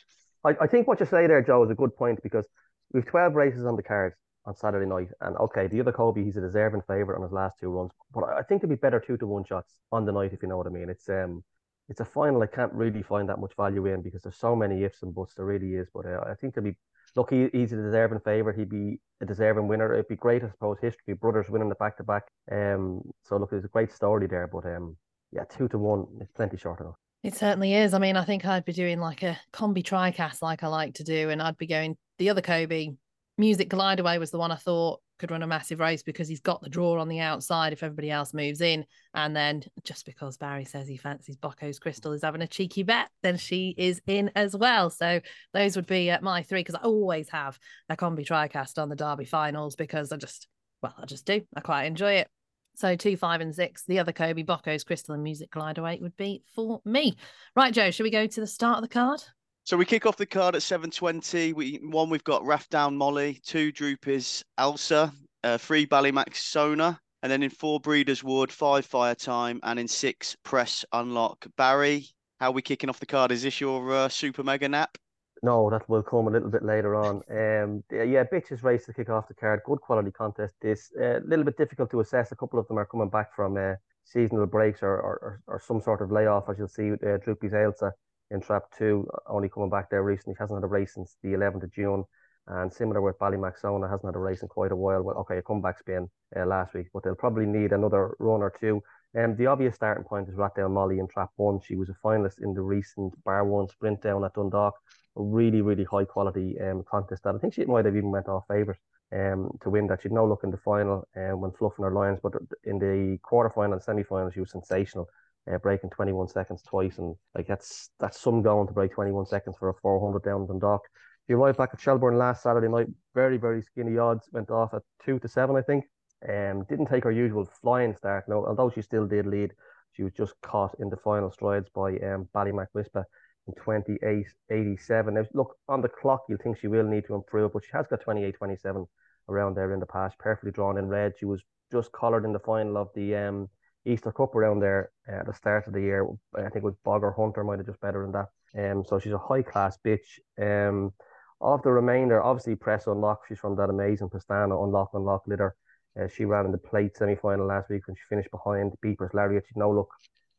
I, I think what you say there, Joe, is a good point because we've 12 races on the cards on Saturday night. And okay, the other Kobe, he's a deserving favourite on his last two runs. But I think there'd be better two to one shots on the night, if you know what I mean. It's um it's a final I can't really find that much value in because there's so many ifs and buts. There really is. But uh, I think there'd be look, he, he's a deserving favourite. He'd be a deserving winner. It'd be great, I suppose, history. Brothers winning the back to back. Um so look, there's a great story there, but um yeah, two to one, it's plenty short enough. It certainly is. I mean, I think I'd be doing like a combi tricast like I like to do, and I'd be going the other Kobe Music Glide Away was the one I thought could run a massive race because he's got the draw on the outside if everybody else moves in. And then just because Barry says he fancies Bockos Crystal is having a cheeky bet, then she is in as well. So those would be uh, my three because I always have a combi tricast on the Derby finals because I just, well, I just do. I quite enjoy it. So two, five, and six. The other Kobe, Bockos, Crystal, and Music Glide Away would be for me. Right, Joe, should we go to the start of the card? So we kick off the card at 7.20. We One, we've got Rathdown Molly, two Droopy's Elsa, uh, three Ballymac Sona, and then in four Breeders Wood, five Fire Time, and in six Press Unlock. Barry, how are we kicking off the card? Is this your uh, super mega nap? No, that will come a little bit later on. Um, yeah, bitches race to kick off the card. Good quality contest. This a uh, little bit difficult to assess. A couple of them are coming back from uh, seasonal breaks or, or, or, some sort of layoff, as you'll see. Uh, Droopy's Elsa in Trap 2, only coming back there recently. Hasn't had a race since the 11th of June. And similar with Ballymaxona, hasn't had a race in quite a while. Well, okay, a comeback spin uh, last week, but they'll probably need another run or two. Um, the obvious starting point is Rathdown Molly in Trap 1. She was a finalist in the recent Bar 1 sprint down at Dundalk. A really, really high quality um, contest that I think she might have even went off favourite um, to win that. She'd no look in the final um, when fluffing her lines, but in the quarterfinal and semi-final, she was sensational, uh, breaking 21 seconds twice, and like that's that's some going to break 21 seconds for a 400 down Dundalk. He arrived back at Shelbourne last Saturday night, very very skinny odds, went off at two to seven, I think. Um, didn't take her usual flying start. No, although she still did lead, she was just caught in the final strides by um, Ballymac Whisper in 28.87. Now, look, on the clock, you'll think she will need to improve, but she has got 28.27 around there in the past, perfectly drawn in red. She was just collared in the final of the um, Easter Cup around there uh, at the start of the year. I think it was Bogger Hunter might have just better than that. Um, so she's a high class bitch. Um, of the remainder, obviously press unlock. She's from that amazing Pestana unlock unlock litter. Uh, she ran in the plate semi final last week when she finished behind Beepers Lariat. She'd no look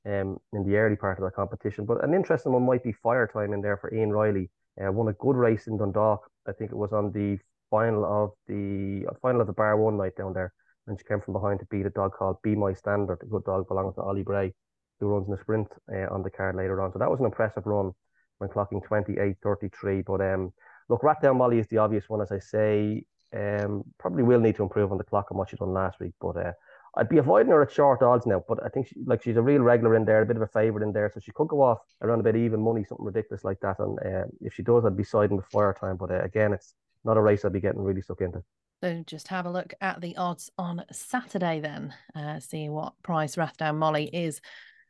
um, in the early part of the competition. But an interesting one might be fire time in there for Ian Riley. Uh, won a good race in Dundalk. I think it was on the final of the final of the bar one night down there. And she came from behind to beat a dog called Be My Standard, a good dog belonging to Ollie Bray, who runs in the sprint uh, on the card later on. So that was an impressive run when clocking 28.33. But um, look, Rathdown Molly is the obvious one, as I say. Um, probably will need to improve on the clock and what she done last week. But uh, I'd be avoiding her at short odds now, but I think she, like she's a real regular in there, a bit of a favourite in there, so she could go off around a bit even money, something ridiculous like that. And uh, if she does, I'd be siding with fire time. But uh, again, it's not a race I'd be getting really stuck into. So just have a look at the odds on Saturday then, uh, see what price Rathdown Molly is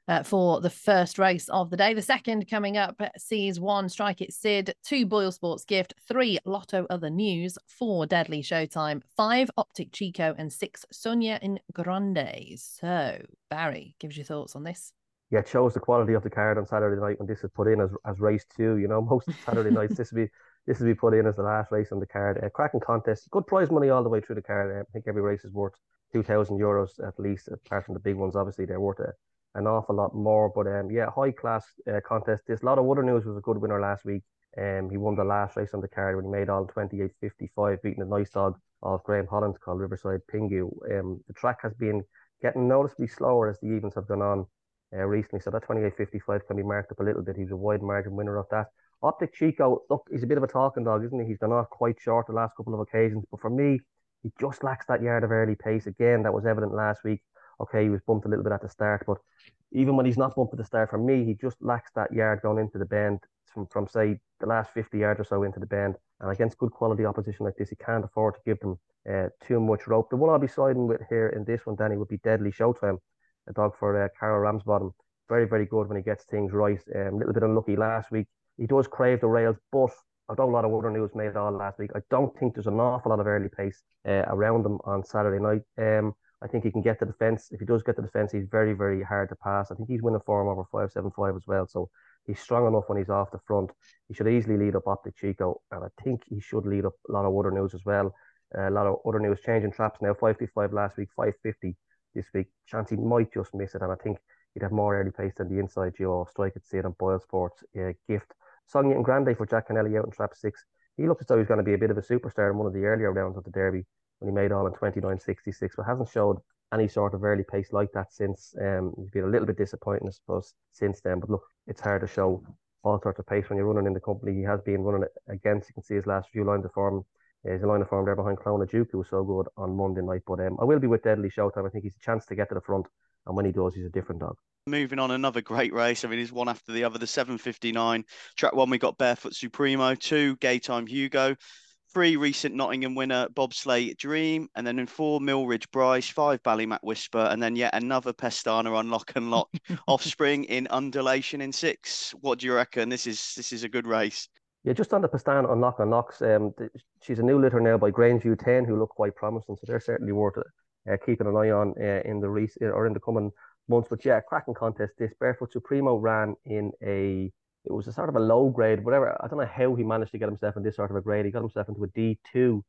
uh, for the first race of the day. The second coming up sees one Strike It Sid, two Boyle Sports Gift, three Lotto Other News, four Deadly Showtime, five Optic Chico, and six Sonia in Grande. So, Barry, gives your thoughts on this. Yeah, it shows the quality of the card on Saturday night when this is put in as, as race two. You know, most Saturday nights this will be this will be put in as the last race on the card. Uh, cracking contest, good prize money all the way through the card. I think every race is worth two thousand euros at least, apart from the big ones. Obviously, they're worth a an awful lot more. But um, yeah, high class uh, contest. This a lot of other news was a good winner last week. Um, he won the last race on the card when he made all 28.55, beating a nice dog of Graham Holland called Riverside Pingu. Um, the track has been getting noticeably slower as the events have gone on uh, recently, so that 28.55 can be marked up a little bit. He's a wide margin winner of that. Optic Chico, look, he's a bit of a talking dog, isn't he? He's gone off quite short the last couple of occasions, but for me, he just lacks that yard of early pace. Again, that was evident last week okay, he was bumped a little bit at the start, but even when he's not bumped at the start, for me, he just lacks that yard going into the bend from, from say the last 50 yards or so into the bend. And against good quality opposition like this, he can't afford to give them uh, too much rope. The one I'll be siding with here in this one, Dani, would be Deadly Showtime, a dog for uh, Carol Ramsbottom. Very, very good when he gets things right. A um, little bit unlucky last week. He does crave the rails, but although a lot of other news made all last week, I don't think there's an awful lot of early pace uh, around him on Saturday night. Um, I think he can get the fence. If he does get the fence, he's very, very hard to pass. I think he's winning form over five seven five as well. So he's strong enough when he's off the front. He should easily lead up Optic Chico, and I think he should lead up a lot of other news as well. Uh, a lot of other news changing traps now. Five fifty five last week, five fifty this week. Chance he might just miss it, and I think he'd have more early pace than the inside Joe. Strike it, see it on Boyle Sports uh, gift. Sonia and Grande for Jack Kennelly out in trap six. He looks as though he's going to be a bit of a superstar in one of the earlier rounds of the Derby when he made all in 29.66, but hasn't showed any sort of early pace like that since. Um, he's been a little bit disappointing, I suppose, since then. But look, it's hard to show all sorts of pace when you're running in the company. He has been running against. You can see his last few lines of form. He's a line of form there behind Clown Clona Duke, who was so good on Monday night. But um, I will be with Deadly Showtime. I think he's a chance to get to the front, and when he does, he's a different dog. Moving on, another great race. I mean, it's one after the other. The 7:59 track one, we got Barefoot Supremo, two Gaytime Hugo, three recent Nottingham winner Bobsleigh Dream, and then in four Millridge Bryce, five Ballymac Whisper, and then yet another Pestana on Lock and Lock Offspring in Undulation in six. What do you reckon? This is this is a good race. Yeah, just on the Pestana on Lock and Locks, um, she's a new litter now by Grangeview 10, who look quite promising, so they're certainly worth uh, keeping an eye on uh, in the race or in the coming months. But yeah, cracking contest. This Barefoot Supremo ran in a it was a sort of a low grade, whatever. I don't know how he managed to get himself in this sort of a grade. He got himself into a D two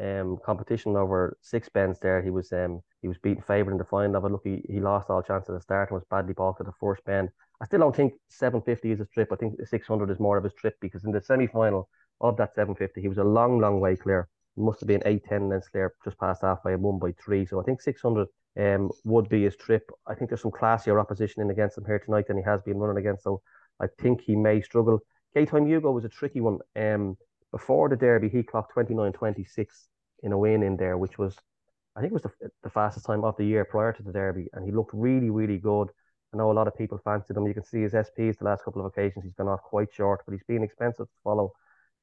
um competition over six bends there. He was um he was beaten favourite in the final but look he, he lost all chance at the start and was badly balked at the first bend. I still don't think 750 is his trip. I think 600 is more of his trip because in the semi final of that 750 he was a long, long way clear. Must have been 8 10 and then Slayer just passed halfway and won by three. So I think 600 um would be his trip. I think there's some classier opposition in against him here tonight than he has been running against. So I think he may struggle. Gaytime Hugo was a tricky one. Um, before the Derby, he clocked 29 26 in a win in there, which was, I think, was the, the fastest time of the year prior to the Derby, and he looked really, really good. I know a lot of people fancied him. You can see his SPs the last couple of occasions. He's gone off quite short, but he's been expensive to follow.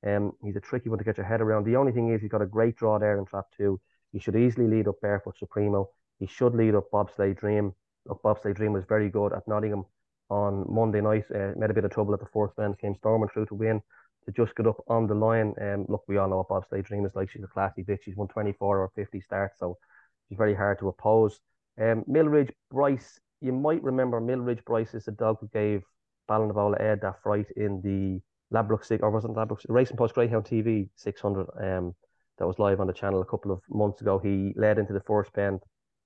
Um, he's a tricky one to get your head around. The only thing is he's got a great draw there in trap two. He should easily lead up Barefoot Supremo. He should lead up Bobsleigh Dream. Look, Bobsleigh Dream was very good at Nottingham on Monday night. Uh, made a bit of trouble at the fourth bend, came storming through to win to just get up on the line. Um, look, we all know what Bobsleigh Dream is like. She's a classy bitch. She's won 24 or 50 starts, so she's very hard to oppose. Um, Millridge Bryce you might remember Millridge Bryce is the dog who gave Ballinabola Ed that fright in the Ladbroke six or wasn't Ladbroke Racing Post Greyhound TV 600 um that was live on the channel a couple of months ago. He led into the first bend.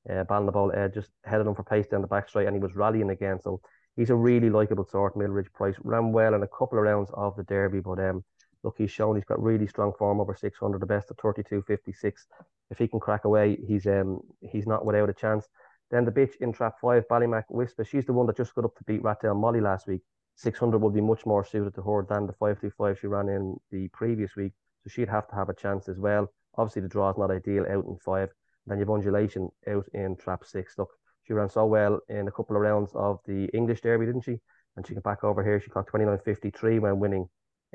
Uh, Ballinabola Ed just headed him for pace down the back straight and he was rallying again. So he's a really likable sort. Millridge Bryce ran well in a couple of rounds of the Derby, but um look, he's shown he's got really strong form over 600, the best of 32.56. If he can crack away, he's um he's not without a chance. Then the bitch in trap five, Ballymac Whisper, she's the one that just got up to beat Ratdale Molly last week. 600 would be much more suited to her than the 525 she ran in the previous week. So she'd have to have a chance as well. Obviously, the draw is not ideal out in five. Then you've undulation out in trap six. Look, she ran so well in a couple of rounds of the English Derby, didn't she? And she got back over here. She got 29.53 when winning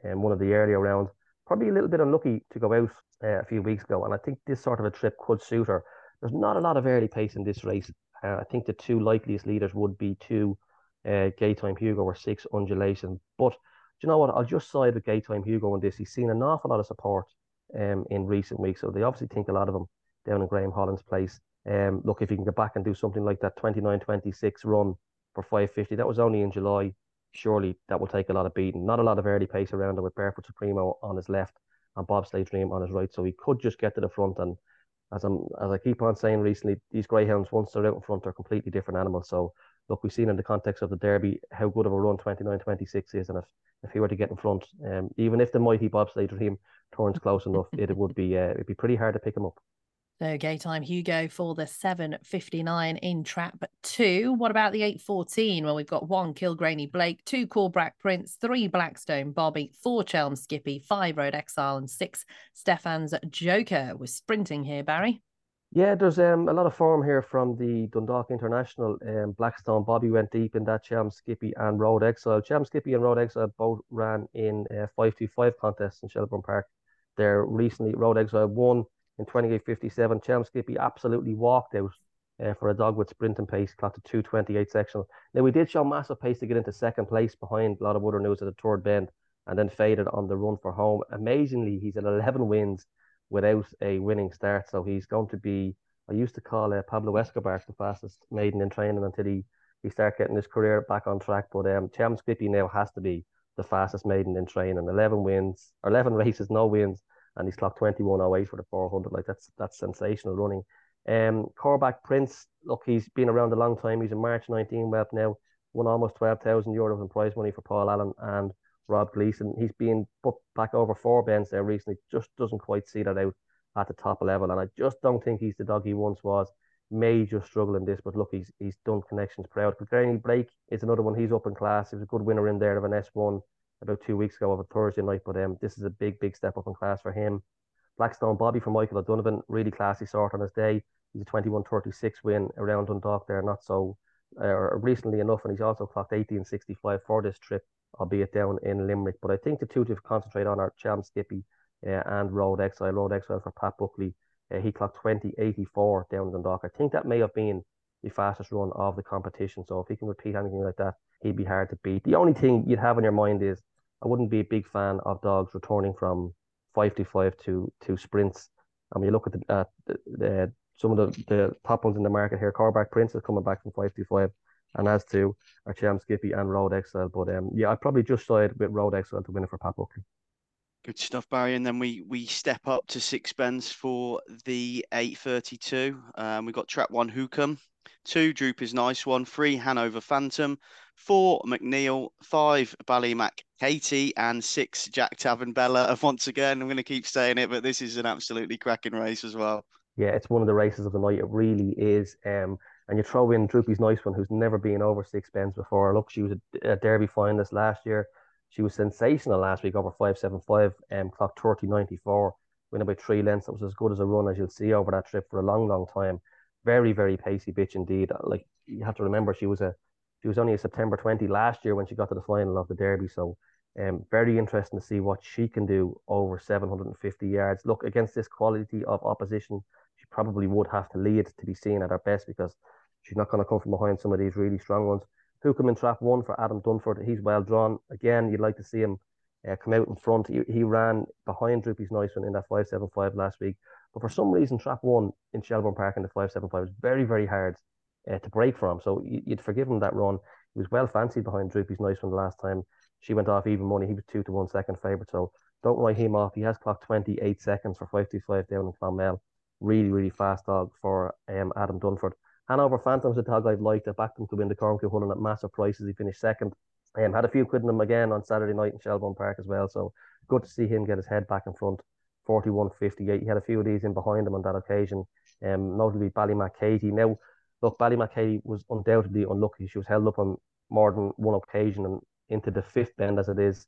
um, one of the earlier rounds. Probably a little bit unlucky to go out uh, a few weeks ago. And I think this sort of a trip could suit her. There's not a lot of early pace in this race. Uh, I think the two likeliest leaders would be two uh, Gaytime Hugo or six Undulation. But do you know what? I'll just side with Gaytime Hugo on this. He's seen an awful lot of support um, in recent weeks. So they obviously think a lot of him down in Graham Holland's place. Um, look, if he can get back and do something like that 29 26 run for 550, that was only in July. Surely that will take a lot of beating. Not a lot of early pace around him with Barefoot Supremo on his left and Bobsleigh Dream on his right. So he could just get to the front and as I'm as I keep on saying recently, these greyhounds once they're out in front are completely different animals. So look, we've seen in the context of the Derby how good of a run 29-26 is, and if if he were to get in front, um, even if the mighty bobsleigh dream turns close enough, it would be uh, it'd be pretty hard to pick him up. So Gaytime Hugo for the 7.59 in trap two. What about the 8.14? Well, we've got one Kilgrainy Blake, two Coolbrack Prince, three Blackstone Bobby, four Chelm Skippy, five Road Exile, and six Stefan's Joker. We're sprinting here, Barry. Yeah, there's um, a lot of form here from the Dundalk International. Um, Blackstone Bobby went deep in that Chelm Skippy and Road Exile. Chelm Skippy and Road Exile both ran in uh, 525 contests in Shelbourne Park. There recently, Road Exile won in 28.57. Chelm Skippy absolutely walked out uh, for a dog with sprinting pace, clocked a 228 sectional. Now, we did show massive pace to get into second place behind a lot of other news at the third bend and then faded on the run for home. Amazingly, he's at 11 wins without a winning start. So he's going to be, I used to call uh, Pablo Escobar the fastest maiden in training until he, he start getting his career back on track. But um, Chelm Skippy now has to be the fastest maiden in training. 11 wins, or 11 races, no wins and he's clocked 21.08 for the 400. Like that's that's sensational running. Um, Coolbrack Prince, look, he's been around a long time. He's a March 19 web now, won almost 12,000 euros in prize money for Paul Allen and Rob Gleeson. He's been put back over four bends there recently, just doesn't quite see that out at the top level. And I just don't think he's the dog he once was. Just struggle in this, but look, he's he's done connections proud. But Granny Blake is another one. He's up in class. He was a good winner in there of an S1 about two weeks ago of a Thursday night. But um, this is a big, big step up in class for him. Blackstone Bobby from Michael O'Donovan, really classy sort on his day. He's a 21-36 win around Dundalk there, not so uh, recently enough, and he's also clocked 18-65 for this trip, albeit down in Limerick. But I think the two to concentrate on are Chelm Skippy uh, and Road Exile. Road Exile for Pat Buckley. Uh, he clocked 20-84 down in Dundalk. I think that may have been the fastest run of the competition. So if he can repeat anything like that, he'd be hard to beat. The only thing you'd have in your mind is I wouldn't be a big fan of dogs returning from five to five to to sprints. I mean, you look at the, uh, the, the some of the, the top ones in the market here. Coolbrack Prince is coming back from five to five, and as to our Chelm Skippy and Road Exile. But um, yeah, I'd probably just side with Road Exile to win it for Pat Buckley. Good stuff, Barry. And then we we step up to six bends for the 832. Um, we got trap one Hookham, two Droopy's Nice One, three Hanover Phantom, four McNeil, five Ballymac Katie, and six Jack Tavern Bella. And Once again, I'm going to keep saying it, but this is an absolutely cracking race as well. Yeah, it's one of the races of the night. It really is. Um, and you throw in Droopy's Nice One, who's never been over six bends before. Look, she was a, a Derby finalist last year. She was sensational last week over 575, um, clock 30 94. winning by three lengths. It was as good as a run as you'll see over that trip for a long, long time. Very, very pacey bitch indeed. Like you have to remember, she was a she was only a September 20 last year when she got to the final of the Derby. So um, very interesting to see what she can do over 750 yards. Look, against this quality of opposition, she probably would have to lead to be seen at her best because she's not going to come from behind some of these really strong ones. Who come in trap one for Adam Dunford? He's well drawn. Again, you'd like to see him uh, come out in front. He, he ran behind Droopy's Nice One in that 575 last week. But for some reason, trap one in Shelbourne Park in the 575 was very, very hard uh, to break from. So you, would forgive him that run. He was well fancied behind Droopy's Nice One the last time. She went off even money. He was two to one second favourite. So don't write him off. He has clocked 28 seconds for 525 down in Clonmel. Really, really fast dog for um, Adam Dunford. Hanover Phantom's a dog I've liked. I backed him to win the Cormac Hunting at massive prices. He finished second. Um, had a few quid in him again on Saturday night in Shelbourne Park as well. So good to see him get his head back in front. 41.58. He had a few of these in behind him on that occasion, um, notably Ballymac Katie. Now, look, Ballymac Katie was undoubtedly unlucky. She was held up on more than one occasion and into the fifth bend as it is.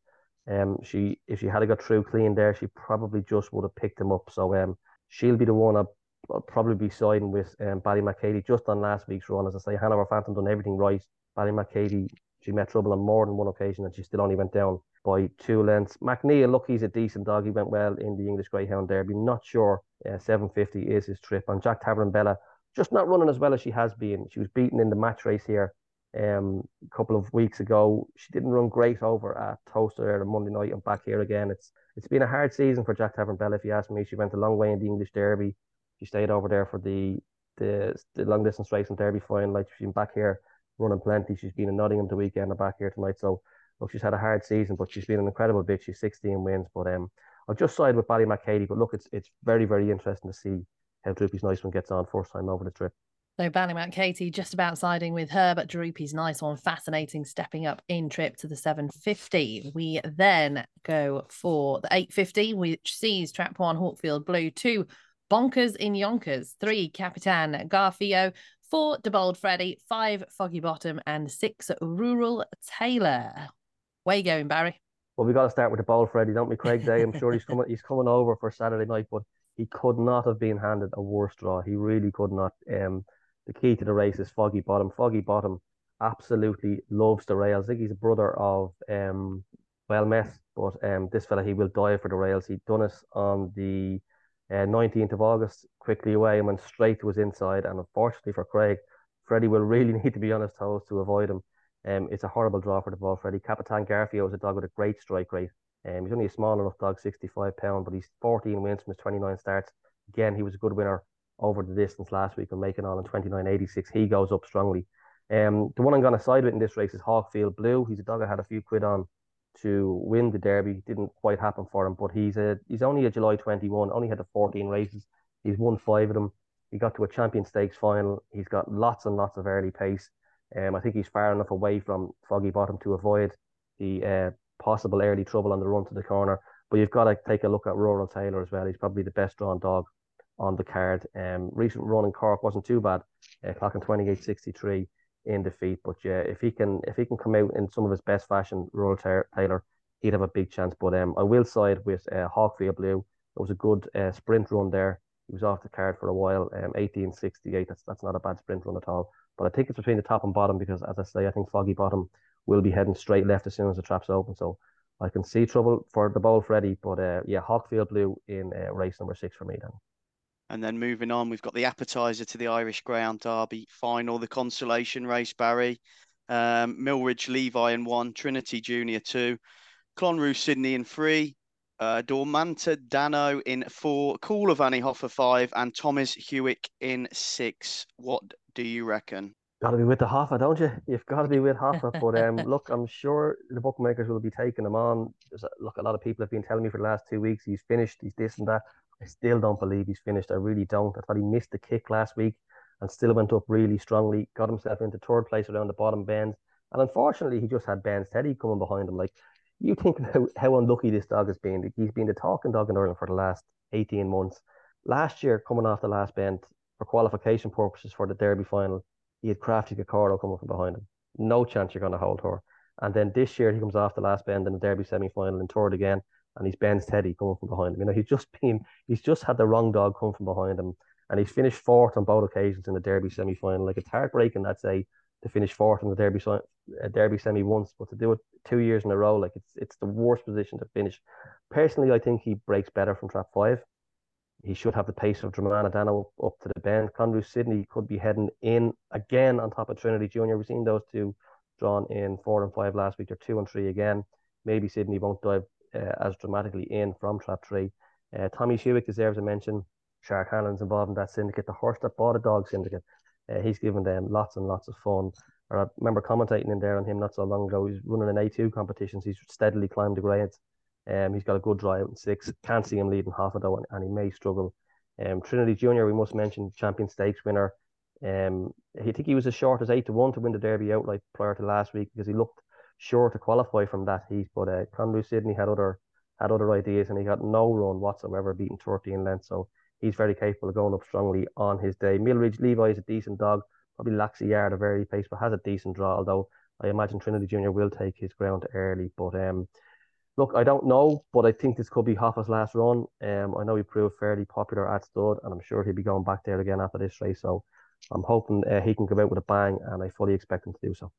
Um, she if she had got through clean there, she probably just would have picked him up. So um, she'll be the one I'll, I'll probably be siding with um, Ballymac Katie just on last week's run. As I say, Hanover Phantom done everything right. Bally Katie she met trouble on more than one occasion and she still only went down by two lengths. McNeil, look, he's a decent dog. He went well in the English Greyhound Derby. Not sure uh, 750 is his trip. And Jack Tavern Bella, just not running as well as she has been. She was beaten in the match race here um, a couple of weeks ago. She didn't run great over at Towcester on Monday night and back here again. It's It's been a hard season for Jack Tavern Bella, if you ask me. She went a long way in the English Derby. She stayed over there for the the, the long distance race and Derby final. Like she's been back here running plenty. She's been in Nottingham the weekend and back here tonight. So look, she's had a hard season, but she's been an incredible bitch. She's 16 wins. But um, I'll just side with Ballymac Katie. But look, it's it's very very interesting to see how Droopy's Nice One gets on first time over the trip. So Ballymac Katie just about siding with her, but Droopy's nice one, fascinating, stepping up in trip to the 750. We then go for the 850, which sees Trap One Hawkfield Blue, two Bonkers in Yonkers, three Capitan Garfio, four De Bold Freddy, five Foggy Bottom, and six Rural Taylor. Where you going, Barry? Well, we got to start with the Bold Freddy, don't we, Craig Day? I'm sure he's coming. He's coming over for Saturday night, but he could not have been handed a worse draw. He really could not. Um, the key to the race is Foggy Bottom. Foggy Bottom absolutely loves the rails. I think he's a brother of um, well met, but um, this fella he will die for the rails. He done us on the uh, 19th of August, quickly away and went straight to his inside. And unfortunately for Craig, Freddie will really need to be on his toes to avoid him. Um, it's a horrible draw for the ball, Freddie. Capitan Garfio is a dog with a great strike rate. Um, he's only a small enough dog, 65 pound, but he's 14 wins from his 29 starts. Again, he was a good winner over the distance last week and making all in 29.86. He goes up strongly. Um, the one I'm going to side with in this race is Hawkfield Blue. He's a dog I had a few quid on to win the Derby. Didn't quite happen for him, but he's a he's only a July 21. Only had the 14 races. He's won five of them. He got to a Champion Stakes final. He's got lots and lots of early pace. Um, I think he's far enough away from Foggy Bottom to avoid the uh, possible early trouble on the run to the corner. But you've got to take a look at Rural Taylor as well. He's probably the best drawn dog on the card. Um, recent run in Cork wasn't too bad, uh, clocking 28.63 in defeat. But yeah, if he can if he can come out in some of his best fashion, Rural Taylor, he'd have a big chance. But um, I will side with uh, Hawkfield Blue. It was a good uh, sprint run there. He was off the card for a while. Um, 1868. That's that's not a bad sprint run at all. But I think it's between the top and bottom because, as I say, I think Foggy Bottom will be heading straight left as soon as the trap's open. So I can see trouble for the ball, Freddy. But uh, yeah, Hawkfield Blue in uh, race number six for me then. And then moving on, we've got the appetizer to the Irish Greyhound Derby final, the consolation race, Barry. Um, Millridge Levi in one, Trinity Junior two, Clonruth Sydney in three, uh, Dormanta Dano in four, Coolavanny Hoffa five, and Thomas Hewick in six. What do you reckon? Got to be with the Hoffa, don't you? You've got to be with Hoffa. But um, look, I'm sure the bookmakers will be taking him on. There's a, look, a lot of people have been telling me for the last two weeks he's finished, he's this and that. I still don't believe he's finished. I really don't. I thought he missed the kick last week and still went up really strongly, got himself into third place around the bottom bends. And unfortunately, he just had Ben's Teddy coming behind him. Like, you think how, how unlucky this dog has been. He's been the talking dog in Ireland for the last 18 months. Last year, coming off the last bend for qualification purposes for the Derby final, he had Crafty Cacaro coming from behind him. No chance you're going to hold her. And then this year, he comes off the last bend in the Derby semi final and third again and he's Ben's Teddy coming from behind him. You know, he's just been he's just had the wrong dog come from behind him, and he's finished fourth on both occasions in the Derby semi final. Like it's heartbreaking, I'd say, to finish fourth in the Derby uh, Derby semi once, but to do it two years in a row, like it's it's the worst position to finish. Personally, I think he breaks better from trap five. He should have the pace of Dramana Dano up to the bend. Condrough Sydney could be heading in again on top of Trinity Junior. We've seen those two drawn in four and five last week. They're two and three again. Maybe Sydney won't dive uh, as dramatically in from trap three. Uh, Tommy Shewick deserves a mention. Shark Hanlon's involved in that syndicate. The horse that bought a dog syndicate. Uh, he's given them lots and lots of fun. I remember commentating in there on him not so long ago. He's running an A2 competitions. He's steadily climbed the grades. Um, he's got a good drive in six. Can't see him leading half of that and, and he may struggle. Um, Trinity Junior, we must mention, champion stakes winner. Um, I think he was as short as eight to one to win the Derby outright prior to last week because he looked sure to qualify from that heat. But uh, Condrough Sydney had other had other ideas and he got no run whatsoever, beating 13 lengths. So he's very capable of going up strongly on his day. Millridge Levi is a decent dog, probably lacks a yard of early pace, but has a decent draw. Although I imagine Trinity Junior will take his ground early. But um, look, I don't know, but I think this could be Hoffa's last run. Um, I know he proved fairly popular at stud, and I'm sure he'll be going back there again after this race. So I'm hoping uh, he can come out with a bang, and I fully expect him to do so.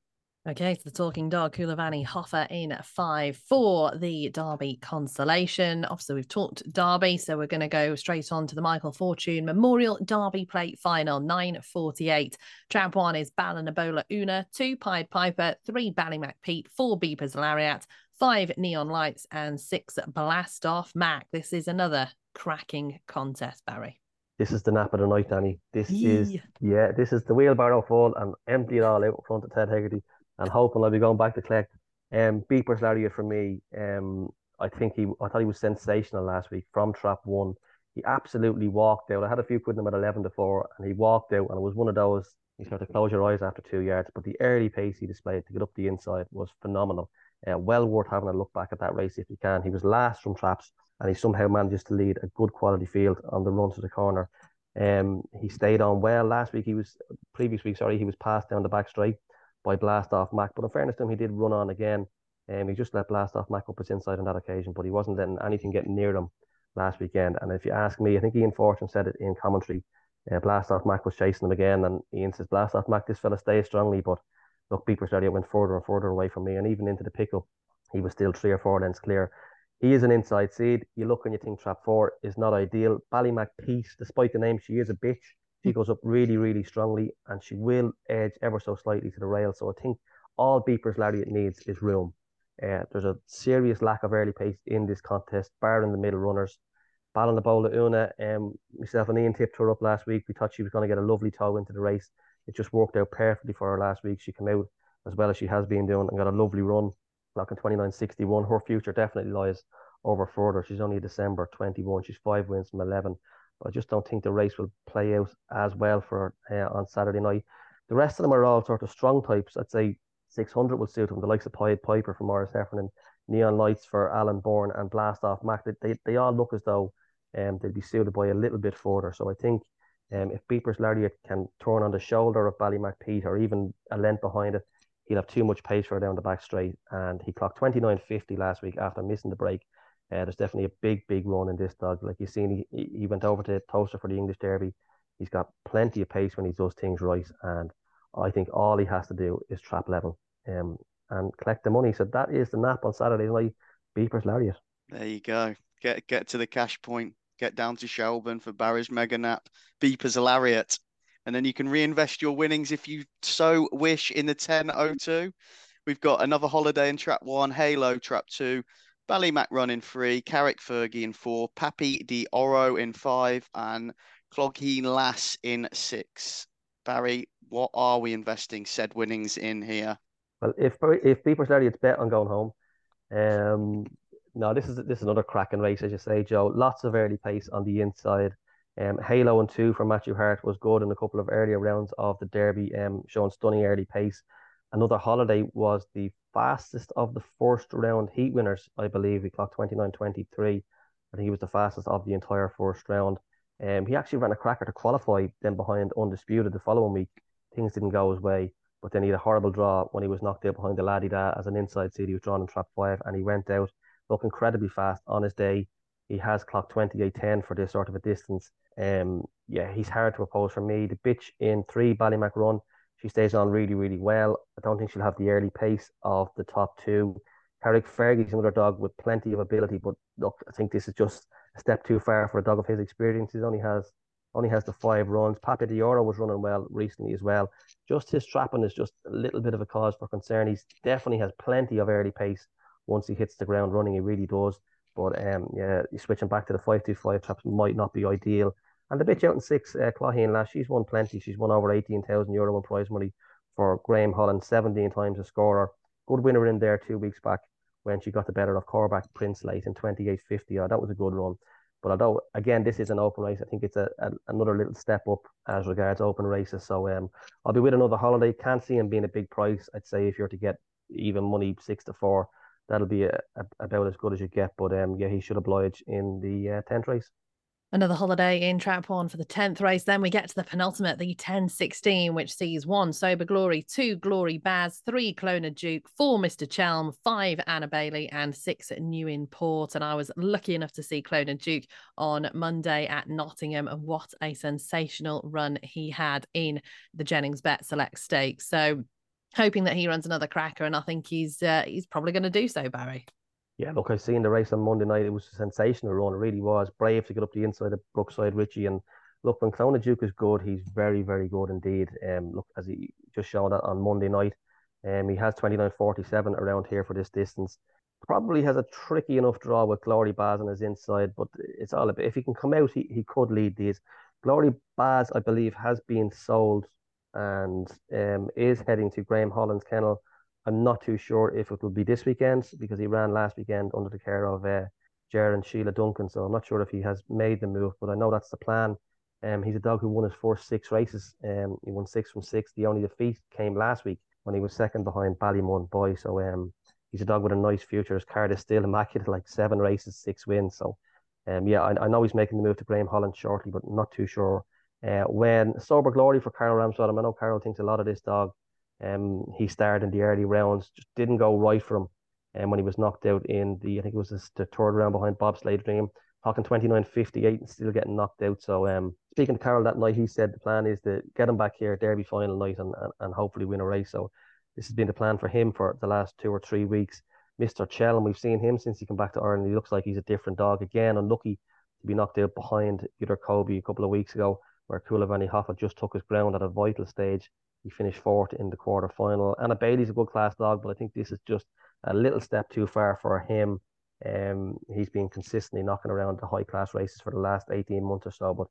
Okay, so the talking dog, Coolavanny Hoffa in five for the Derby consolation. Obviously, we've talked Derby, so we're going to go straight on to the Michael Fortune Memorial Derby Plate Final, 9.48. Trap one is Ballinabola Una, two Pied Piper, three Ballymac Pete, four Beepers Lariat, five Neon Lights, and six Blast Off Mac. This is another cracking contest, Barry. This is the nap of the night, Dani. This Yee. is, yeah, this is the wheelbarrow full and empty it all out in front of Ted Hegarty and hoping I'll be going back to collect. Um, Beepers Lariat for me. Um, I think he, I thought he was sensational last week from trap one. He absolutely walked out. I had a few putting him at eleven to four, and he walked out, and it was one of those. You have to close your eyes after two yards, but the early pace he displayed to get up the inside was phenomenal. Uh, well worth having a look back at that race if you can. He was last from traps, and he somehow manages to lead a good quality field on the run to the corner. Um, he stayed on well last week. He was previous week, sorry, he was passed down the back straight by Blast Off Mac. But in fairness to him, he did run on again. um, he just let Blast Off Mac up his inside on that occasion, but he wasn't letting anything get near him last weekend. And if you ask me, I think Ian Fortune said it in commentary. Uh, Blast Off Mac was chasing him again, and Ian says, Blast Off Mac, this fella stays strongly, but look, Beepers Lariat went further and further away from me, and even into the pickup, he was still three or four lengths clear. He is an inside seed. You look and you think trap four is not ideal. Ballymac Pete, despite the name, she is a bitch. She goes up really, really strongly and she will edge ever so slightly to the rail. So I think all Beepers Lariat needs is room. Uh, there's a serious lack of early pace in this contest, barring the middle runners. Ballinabola Una, um, myself and Ian tipped her up last week. We thought she was going to get a lovely toe into the race. It just worked out perfectly for her last week. She came out as well as she has been doing and got a lovely run, clocking 29.61. Her future definitely lies over further. She's only December 21. She's five wins from 11. But I just don't think the race will play out as well for uh, on Saturday night. The rest of them are all sort of strong types. I'd say 600 will suit them. The likes of Pied Piper for Maurice Heffernan, Neon Lights for Alan Bourne, and Blast Off Mac. They, they, they all look as though um, they'd be suited by a little bit further. So I think um, if Beepers Lariat can turn on the shoulder of Ballymac Pete or even a length behind it, he'll have too much pace for down the back straight. And he clocked 29.50 last week after missing the break. Uh, there's definitely a big, big run in this dog. Like you've seen, he, he went over to Towcester for the English Derby. He's got plenty of pace when he does things right. And I think all he has to do is trap level um, and collect the money. So that is the nap on Saturday night. Beepers Lariat. There you go. Get get to the cash point. Get down to Shelbourne for Barry's Mega Nap. Beepers Lariat. And then you can reinvest your winnings if you so wish in the 1002. We've got another holiday in trap one, Halo trap two, Ballymac run in three, Carrick Fergie in four, Pappy Di Oro in five, and Clogheen Lass in six. Barry, what are we investing said winnings in here? Well, if if started it's bet on going home. Um, no, this is this is another cracking race, as you say, Joe. Lots of early pace on the inside. Um, Halo and two for Matthew Hart was good in a couple of earlier rounds of the Derby, um, showing stunning early pace. Another holiday was the fastest of the first round heat winners, I believe. He clocked 29.23. I think he was the fastest of the entire first round. Um, he actually ran a cracker to qualify, then behind Undisputed the following week. Things didn't go his way, but then he had a horrible draw when he was knocked out behind the laddie da as an inside seat. He was drawn in trap five and he went out. Look incredibly fast on his day. He has clocked 28.10 for this sort of a distance. Um, yeah, he's hard to oppose for me. The bitch in three, Ballymac Run, she stays on really, really well. I don't think she'll have the early pace of the top two. Carrick Fergie's another dog with plenty of ability, but look, I think this is just a step too far for a dog of his experience. He only has only has the five runs. Papa Dioro was running well recently as well. Just his trapping is just a little bit of a cause for concern. He's definitely has plenty of early pace once he hits the ground running. He really does. But um, yeah, switching back to the five two five traps might not be ideal. And the bitch out in six, uh, Clogheen Lass, she's won plenty. She's won over eighteen thousand euro in prize money for Graham Holland, seventeen times a scorer. Good winner in there two weeks back when she got the better of Coolbrack Prince late in twenty eight fifty. Oh, that was a good run. But although again this is an open race, I think it's a, a, another little step up as regards open races. So um, I'll be with another holiday. Can't see him being a big price. I'd say if you're to get even money six to four, that'll be a, a, about as good as you get. But um, yeah, he should oblige in the uh, tenth race. Another holiday in Trout Pawn for the 10th race. Then we get to the penultimate, the 10 16, which sees one Sober Glory, two Glory Baz, three Clonard Duke, four Mr. Chelm, five Anna Bailey, and six New in Port. And I was lucky enough to see Clonard Duke on Monday at Nottingham. And what a sensational run he had in the Jennings Bet Select Stakes. So hoping that he runs another cracker. And I think he's uh, he's probably going to do so, Barry. Yeah, look, I've seen the race on Monday night. It was a sensational run. It really was. Brave to get up the inside of Brookside Richie. And look, when Clonard Duke is good, he's very, very good indeed. Um, look, as he just showed that on Monday night, um, he has 29.47 around here for this distance. Probably has a tricky enough draw with Glory Baz on his inside, but it's all about if he can come out, he, he could lead these. Glory Baz, I believe, has been sold and um, is heading to Graham Holland's kennel I'm not too sure if it will be this weekend because he ran last weekend under the care of uh, Jer and Sheila Duncan. So I'm not sure if he has made the move, but I know that's the plan. Um, he's a dog who won his first six races. Um, he won six from six. The only defeat came last week when he was second behind Ballymun Boy. So um, he's a dog with a nice future. His card is still immaculate, like seven races, six wins. So um, yeah, I, I know he's making the move to Graham Holland shortly, but not too sure uh, when. Sober Glory for Carol Ramsbottom. I know Carol thinks a lot of this dog. Um, he started in the early rounds, just didn't go right for him. And um, when he was knocked out in the, I think it was the third round behind Bobsleigh Dream, talking 29 58 and still getting knocked out. So, um, speaking to Carol that night, he said the plan is to get him back here, Derby final night, and, and, and hopefully win a race. So, this has been the plan for him for the last two or three weeks. Mr. Chelm, we've seen him since he came back to Ireland. He looks like he's a different dog again. Unlucky to be knocked out behind Peter Kobe a couple of weeks ago, where Coolavanny Hoffa just took his ground at a vital stage. He finished fourth in the quarter final. Anna Bailey's a good class dog, but I think this is just a little step too far for him. Um, he's been consistently knocking around the high class races for the last 18 months or so. But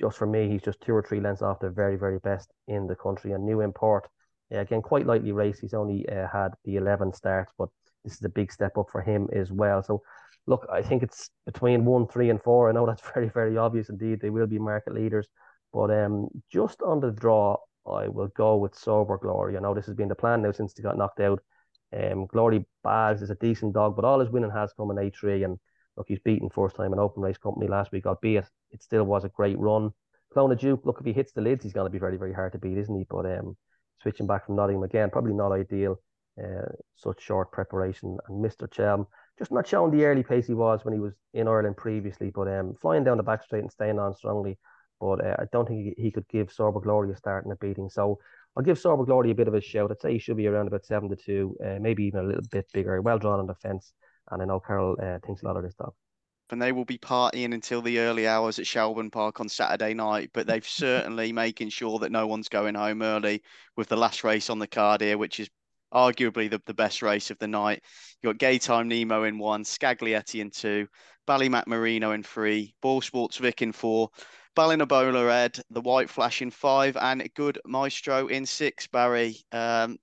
just for me, he's just two or three lengths off the very, very best in the country. And New import, again, quite lightly raced. He's only uh, had the 11 starts, but this is a big step up for him as well. So, look, I think it's between one, three, and four. I know that's very, very obvious indeed. They will be market leaders. But um, just on the draw, I will go with Sober Glory. I know this has been the plan now since he got knocked out. Um, Glory Baz is a decent dog, but all his winning has come in A3. And look, he's beaten first time in Open Race Company last week, albeit it still was a great run. Clonard Duke, look, if he hits the lids, he's going to be very, very hard to beat, isn't he? But um, switching back from Nottingham again, probably not ideal. Uh, such short preparation. And Mr. Chelm, just not showing the early pace he was when he was in Ireland previously, but um, flying down the back straight and staying on strongly but uh, I don't think he, he could give Sober Glory a start in a beating. So I'll give Sober Glory a bit of a shout. I'd say he should be around about seven to two, uh, maybe even a little bit bigger. Well drawn on the fence, and I know Carol uh, thinks a lot of this dog. And they will be partying until the early hours at Shelbourne Park on Saturday night. But they've certainly making sure that no one's going home early with the last race on the card here, which is arguably the, the best race of the night. You've got Gaytime Nemo in one, Scaglietti in two, Ballymac Marino in three, Boyle Sports Vic in four, Ballinabola Ed, the White Flash in five, and Good Maestro in six. Barry, um,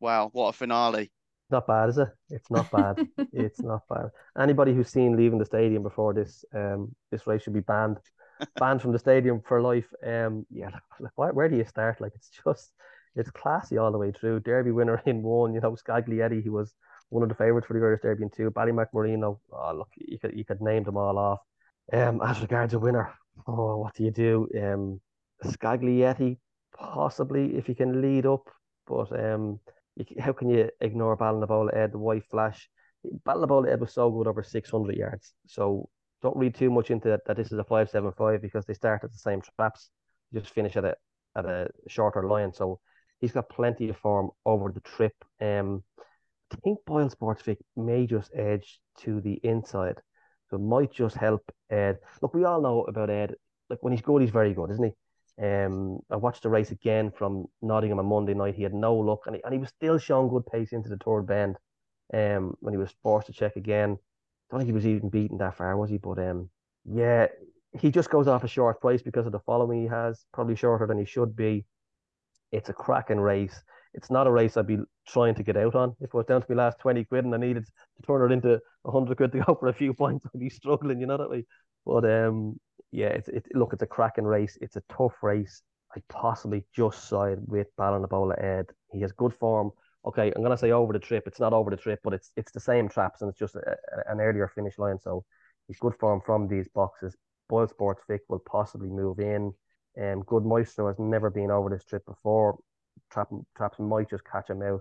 wow, what a finale! Not bad, is it? It's not bad. it's not bad. Anybody who's seen leaving the stadium before this, um, this race should be banned, banned from the stadium for life. Um, yeah, like, where do you start? Like, it's just, it's classy all the way through. Derby winner in one, you know, Scaglietti, he was one of the favourites for the Irish Derby in two. Ballymac Marino, oh, look, you could you could name them all off. Um, as regards a winner, oh, what do you do? Um, Scaglietti, possibly if you can lead up, but um, how can you ignore Ballinabola Ed, the white flash? Ballinabola Ed was so good over 600 yards. So don't read too much into that, that this is a 575 because they start at the same traps, just finish at a at a shorter line. So he's got plenty of form over the trip. Um, I think Boyle Sportsvic may just edge to the inside. So it might just help Ed. Look, we all know about Ed. Like when he's good, he's very good, isn't he? Um, I watched the race again from Nottingham on Monday night. He had no luck, and he, and he was still showing good pace into the third bend. Um, when he was forced to check again, I don't think he was even beaten that far, was he? But um, yeah, he just goes off a short price because of the following he has, probably shorter than he should be. It's a cracking race. It's not a race I'd be trying to get out on. If it was down to my last 20 quid and I needed to turn it into 100 quid to go for a few points, I'd be struggling, you know that way. But um, yeah, it's it, look, it's a cracking race. It's a tough race. I possibly just side with Ballinabola Ed. He has good form. Okay, I'm gonna say over the trip. It's not over the trip, but it's it's the same traps and it's just a, a, an earlier finish line. So he's good form from these boxes. Boyle Sportsvic will possibly move in. Um, Good Maestro has never been over this trip before. Trap, traps might just catch him out.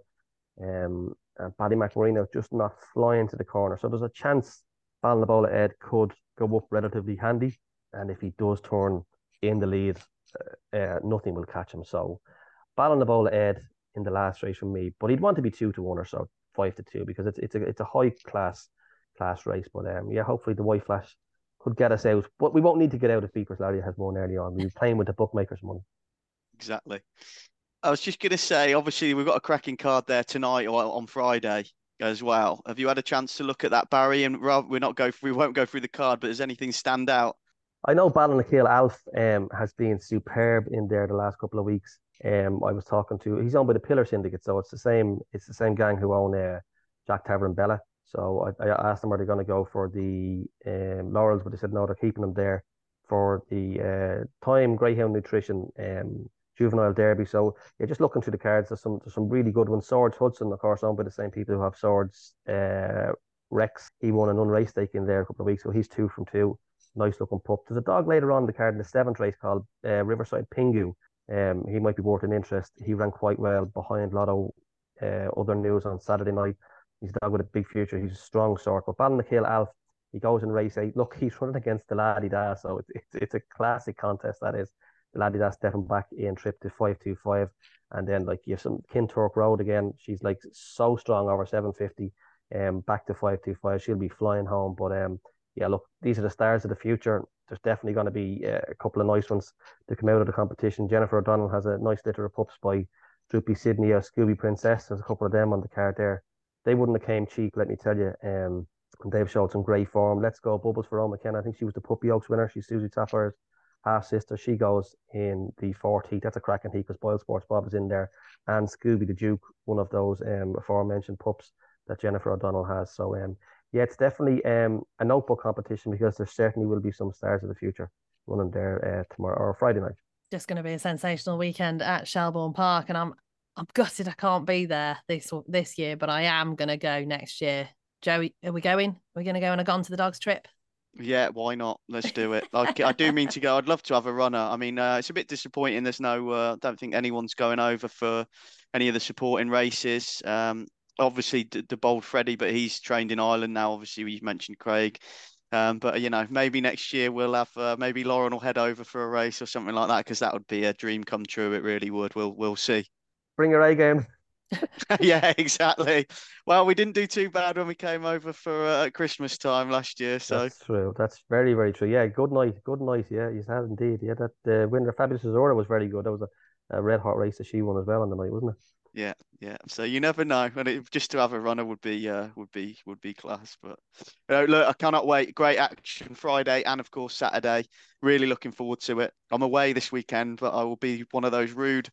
Um, and Ballymac Marino just not flying to the corner. So there's a chance Ballinabola Ed could go up relatively handy. And if he does turn in the lead, uh, uh, nothing will catch him. So Ballinabola Ed in the last race from me, but he'd want to be two to one or so, five to two, because it's it's a it's a high class class race. But um, yeah, hopefully the white flash could get us out. But we won't need to get out if Beepers Larry has won early on. We're playing with the bookmakers' money. Exactly. I was just going to say, obviously, we've got a cracking card there tonight or on Friday as well. Have you had a chance to look at that, Barry? And we're not go, we won't go through the card, but does anything stand out? I know Ballinakeel Alf um, has been superb in there the last couple of weeks. Um, I was talking to he's owned by the Pillar Syndicate, so it's the same. It's the same gang who own uh, Jack Tavern Bella. So I, I asked them are they going to go for the um, Laurels, but they said no, they're keeping them there for the uh, time Greyhound Nutrition um, Juvenile Derby. So yeah, just looking through the cards, there's some there's some really good ones. Swords Hudson, of course, owned by the same people who have Swords. Uh, Rex, he won an unrace stake in there a couple of weeks ago. He's two from two. Nice looking pup. There's a dog later on the card in the seventh race called uh, Riverside Pingu. Um, he might be worth an interest. He ran quite well behind a lot of uh, other news on Saturday night. He's a dog with a big future. He's a strong sort. But Ballinakeel Alf, he goes in race eight. Look, he's running against the Laddie Da, so it's, it's, it's a classic contest that is. Da stepping back in trip to 525. And then, like, you have some Kintorp Road again. She's like so strong over 750, um, back to 525. She'll be flying home. But um, yeah, look, these are the stars of the future. There's definitely going to be uh, a couple of nice ones to come out of the competition. Jennifer O'Donnell has a nice litter of pups by Droopy Sydney, a Scooby Princess. There's a couple of them on the card there they wouldn't have came cheap, let me tell you. Um, they've showed some great form. Let's go Bubbles for Rome McKenna. I think she was the Puppy Oaks winner. She's Susie Tapper's half sister. She goes in the fourth heat. That's a cracking heat because Boyle Sports Bob is in there. And Scooby the Duke, one of those um, aforementioned pups that Jennifer O'Donnell has. So um, yeah, it's definitely um, a notebook competition because there certainly will be some stars of the future running there uh, tomorrow or Friday night. Just going to be a sensational weekend at Shelbourne Park, and I'm I'm gutted I can't be there this this year, but I am gonna go next year. Joey, are we going? Are we gonna go on a Gone to the Dogs trip? Yeah, why not? Let's do it. Like I do mean to go. I'd love to have a runner. I mean, uh, it's a bit disappointing. There's no. I uh, don't think anyone's going over for any of the supporting races. Um, obviously the, the bold Freddie, but he's trained in Ireland now. Obviously, we mentioned Craig. Um, but you know, maybe next year we'll have uh, maybe Lauren will head over for a race or something like that because that would be a dream come true. It really would. We'll we'll see bring your A game. yeah, exactly. Well, we didn't do too bad when we came over for uh, Christmas time last year. So that's true. That's very, very true. Yeah, good night. Good night. Yeah, you had indeed. Yeah, that the uh, winner Fabulous Azora was very good. That was a, a red hot race that she won as well on the night, wasn't it? Yeah, yeah. So you never know, and it, just to have a runner would be uh, would be would be class. But uh, look, I cannot wait. Great action Friday and of course Saturday. Really looking forward to it. I'm away this weekend, but I will be one of those rude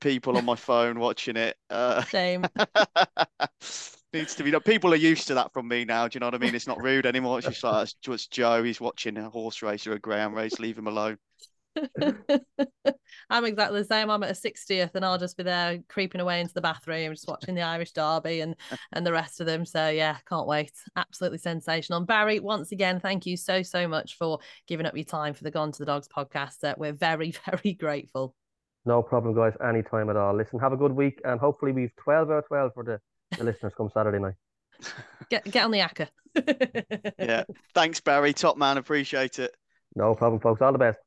people on my phone watching it. Uh, Same. needs to be people are used to that from me now. Do you know what I mean? It's not rude anymore. It's just like it's Joe. He's watching a horse race or a greyhound race. Leave him alone. I'm exactly the same. I'm at a 60th and I'll just be there creeping away into the bathroom, just watching the Irish Derby and and the rest of them. So yeah, can't wait. Absolutely sensational. And Barry, once again, thank you so so much for giving up your time for the Gone to the Dogs podcast. Uh, we're very very grateful. No problem, guys. Any time at all. Listen, have a good week, and hopefully we've twelve out twelve for the, the listeners come Saturday night. Get get on the acca. yeah. Thanks, Barry. Top man. Appreciate it. No problem, folks. All the best.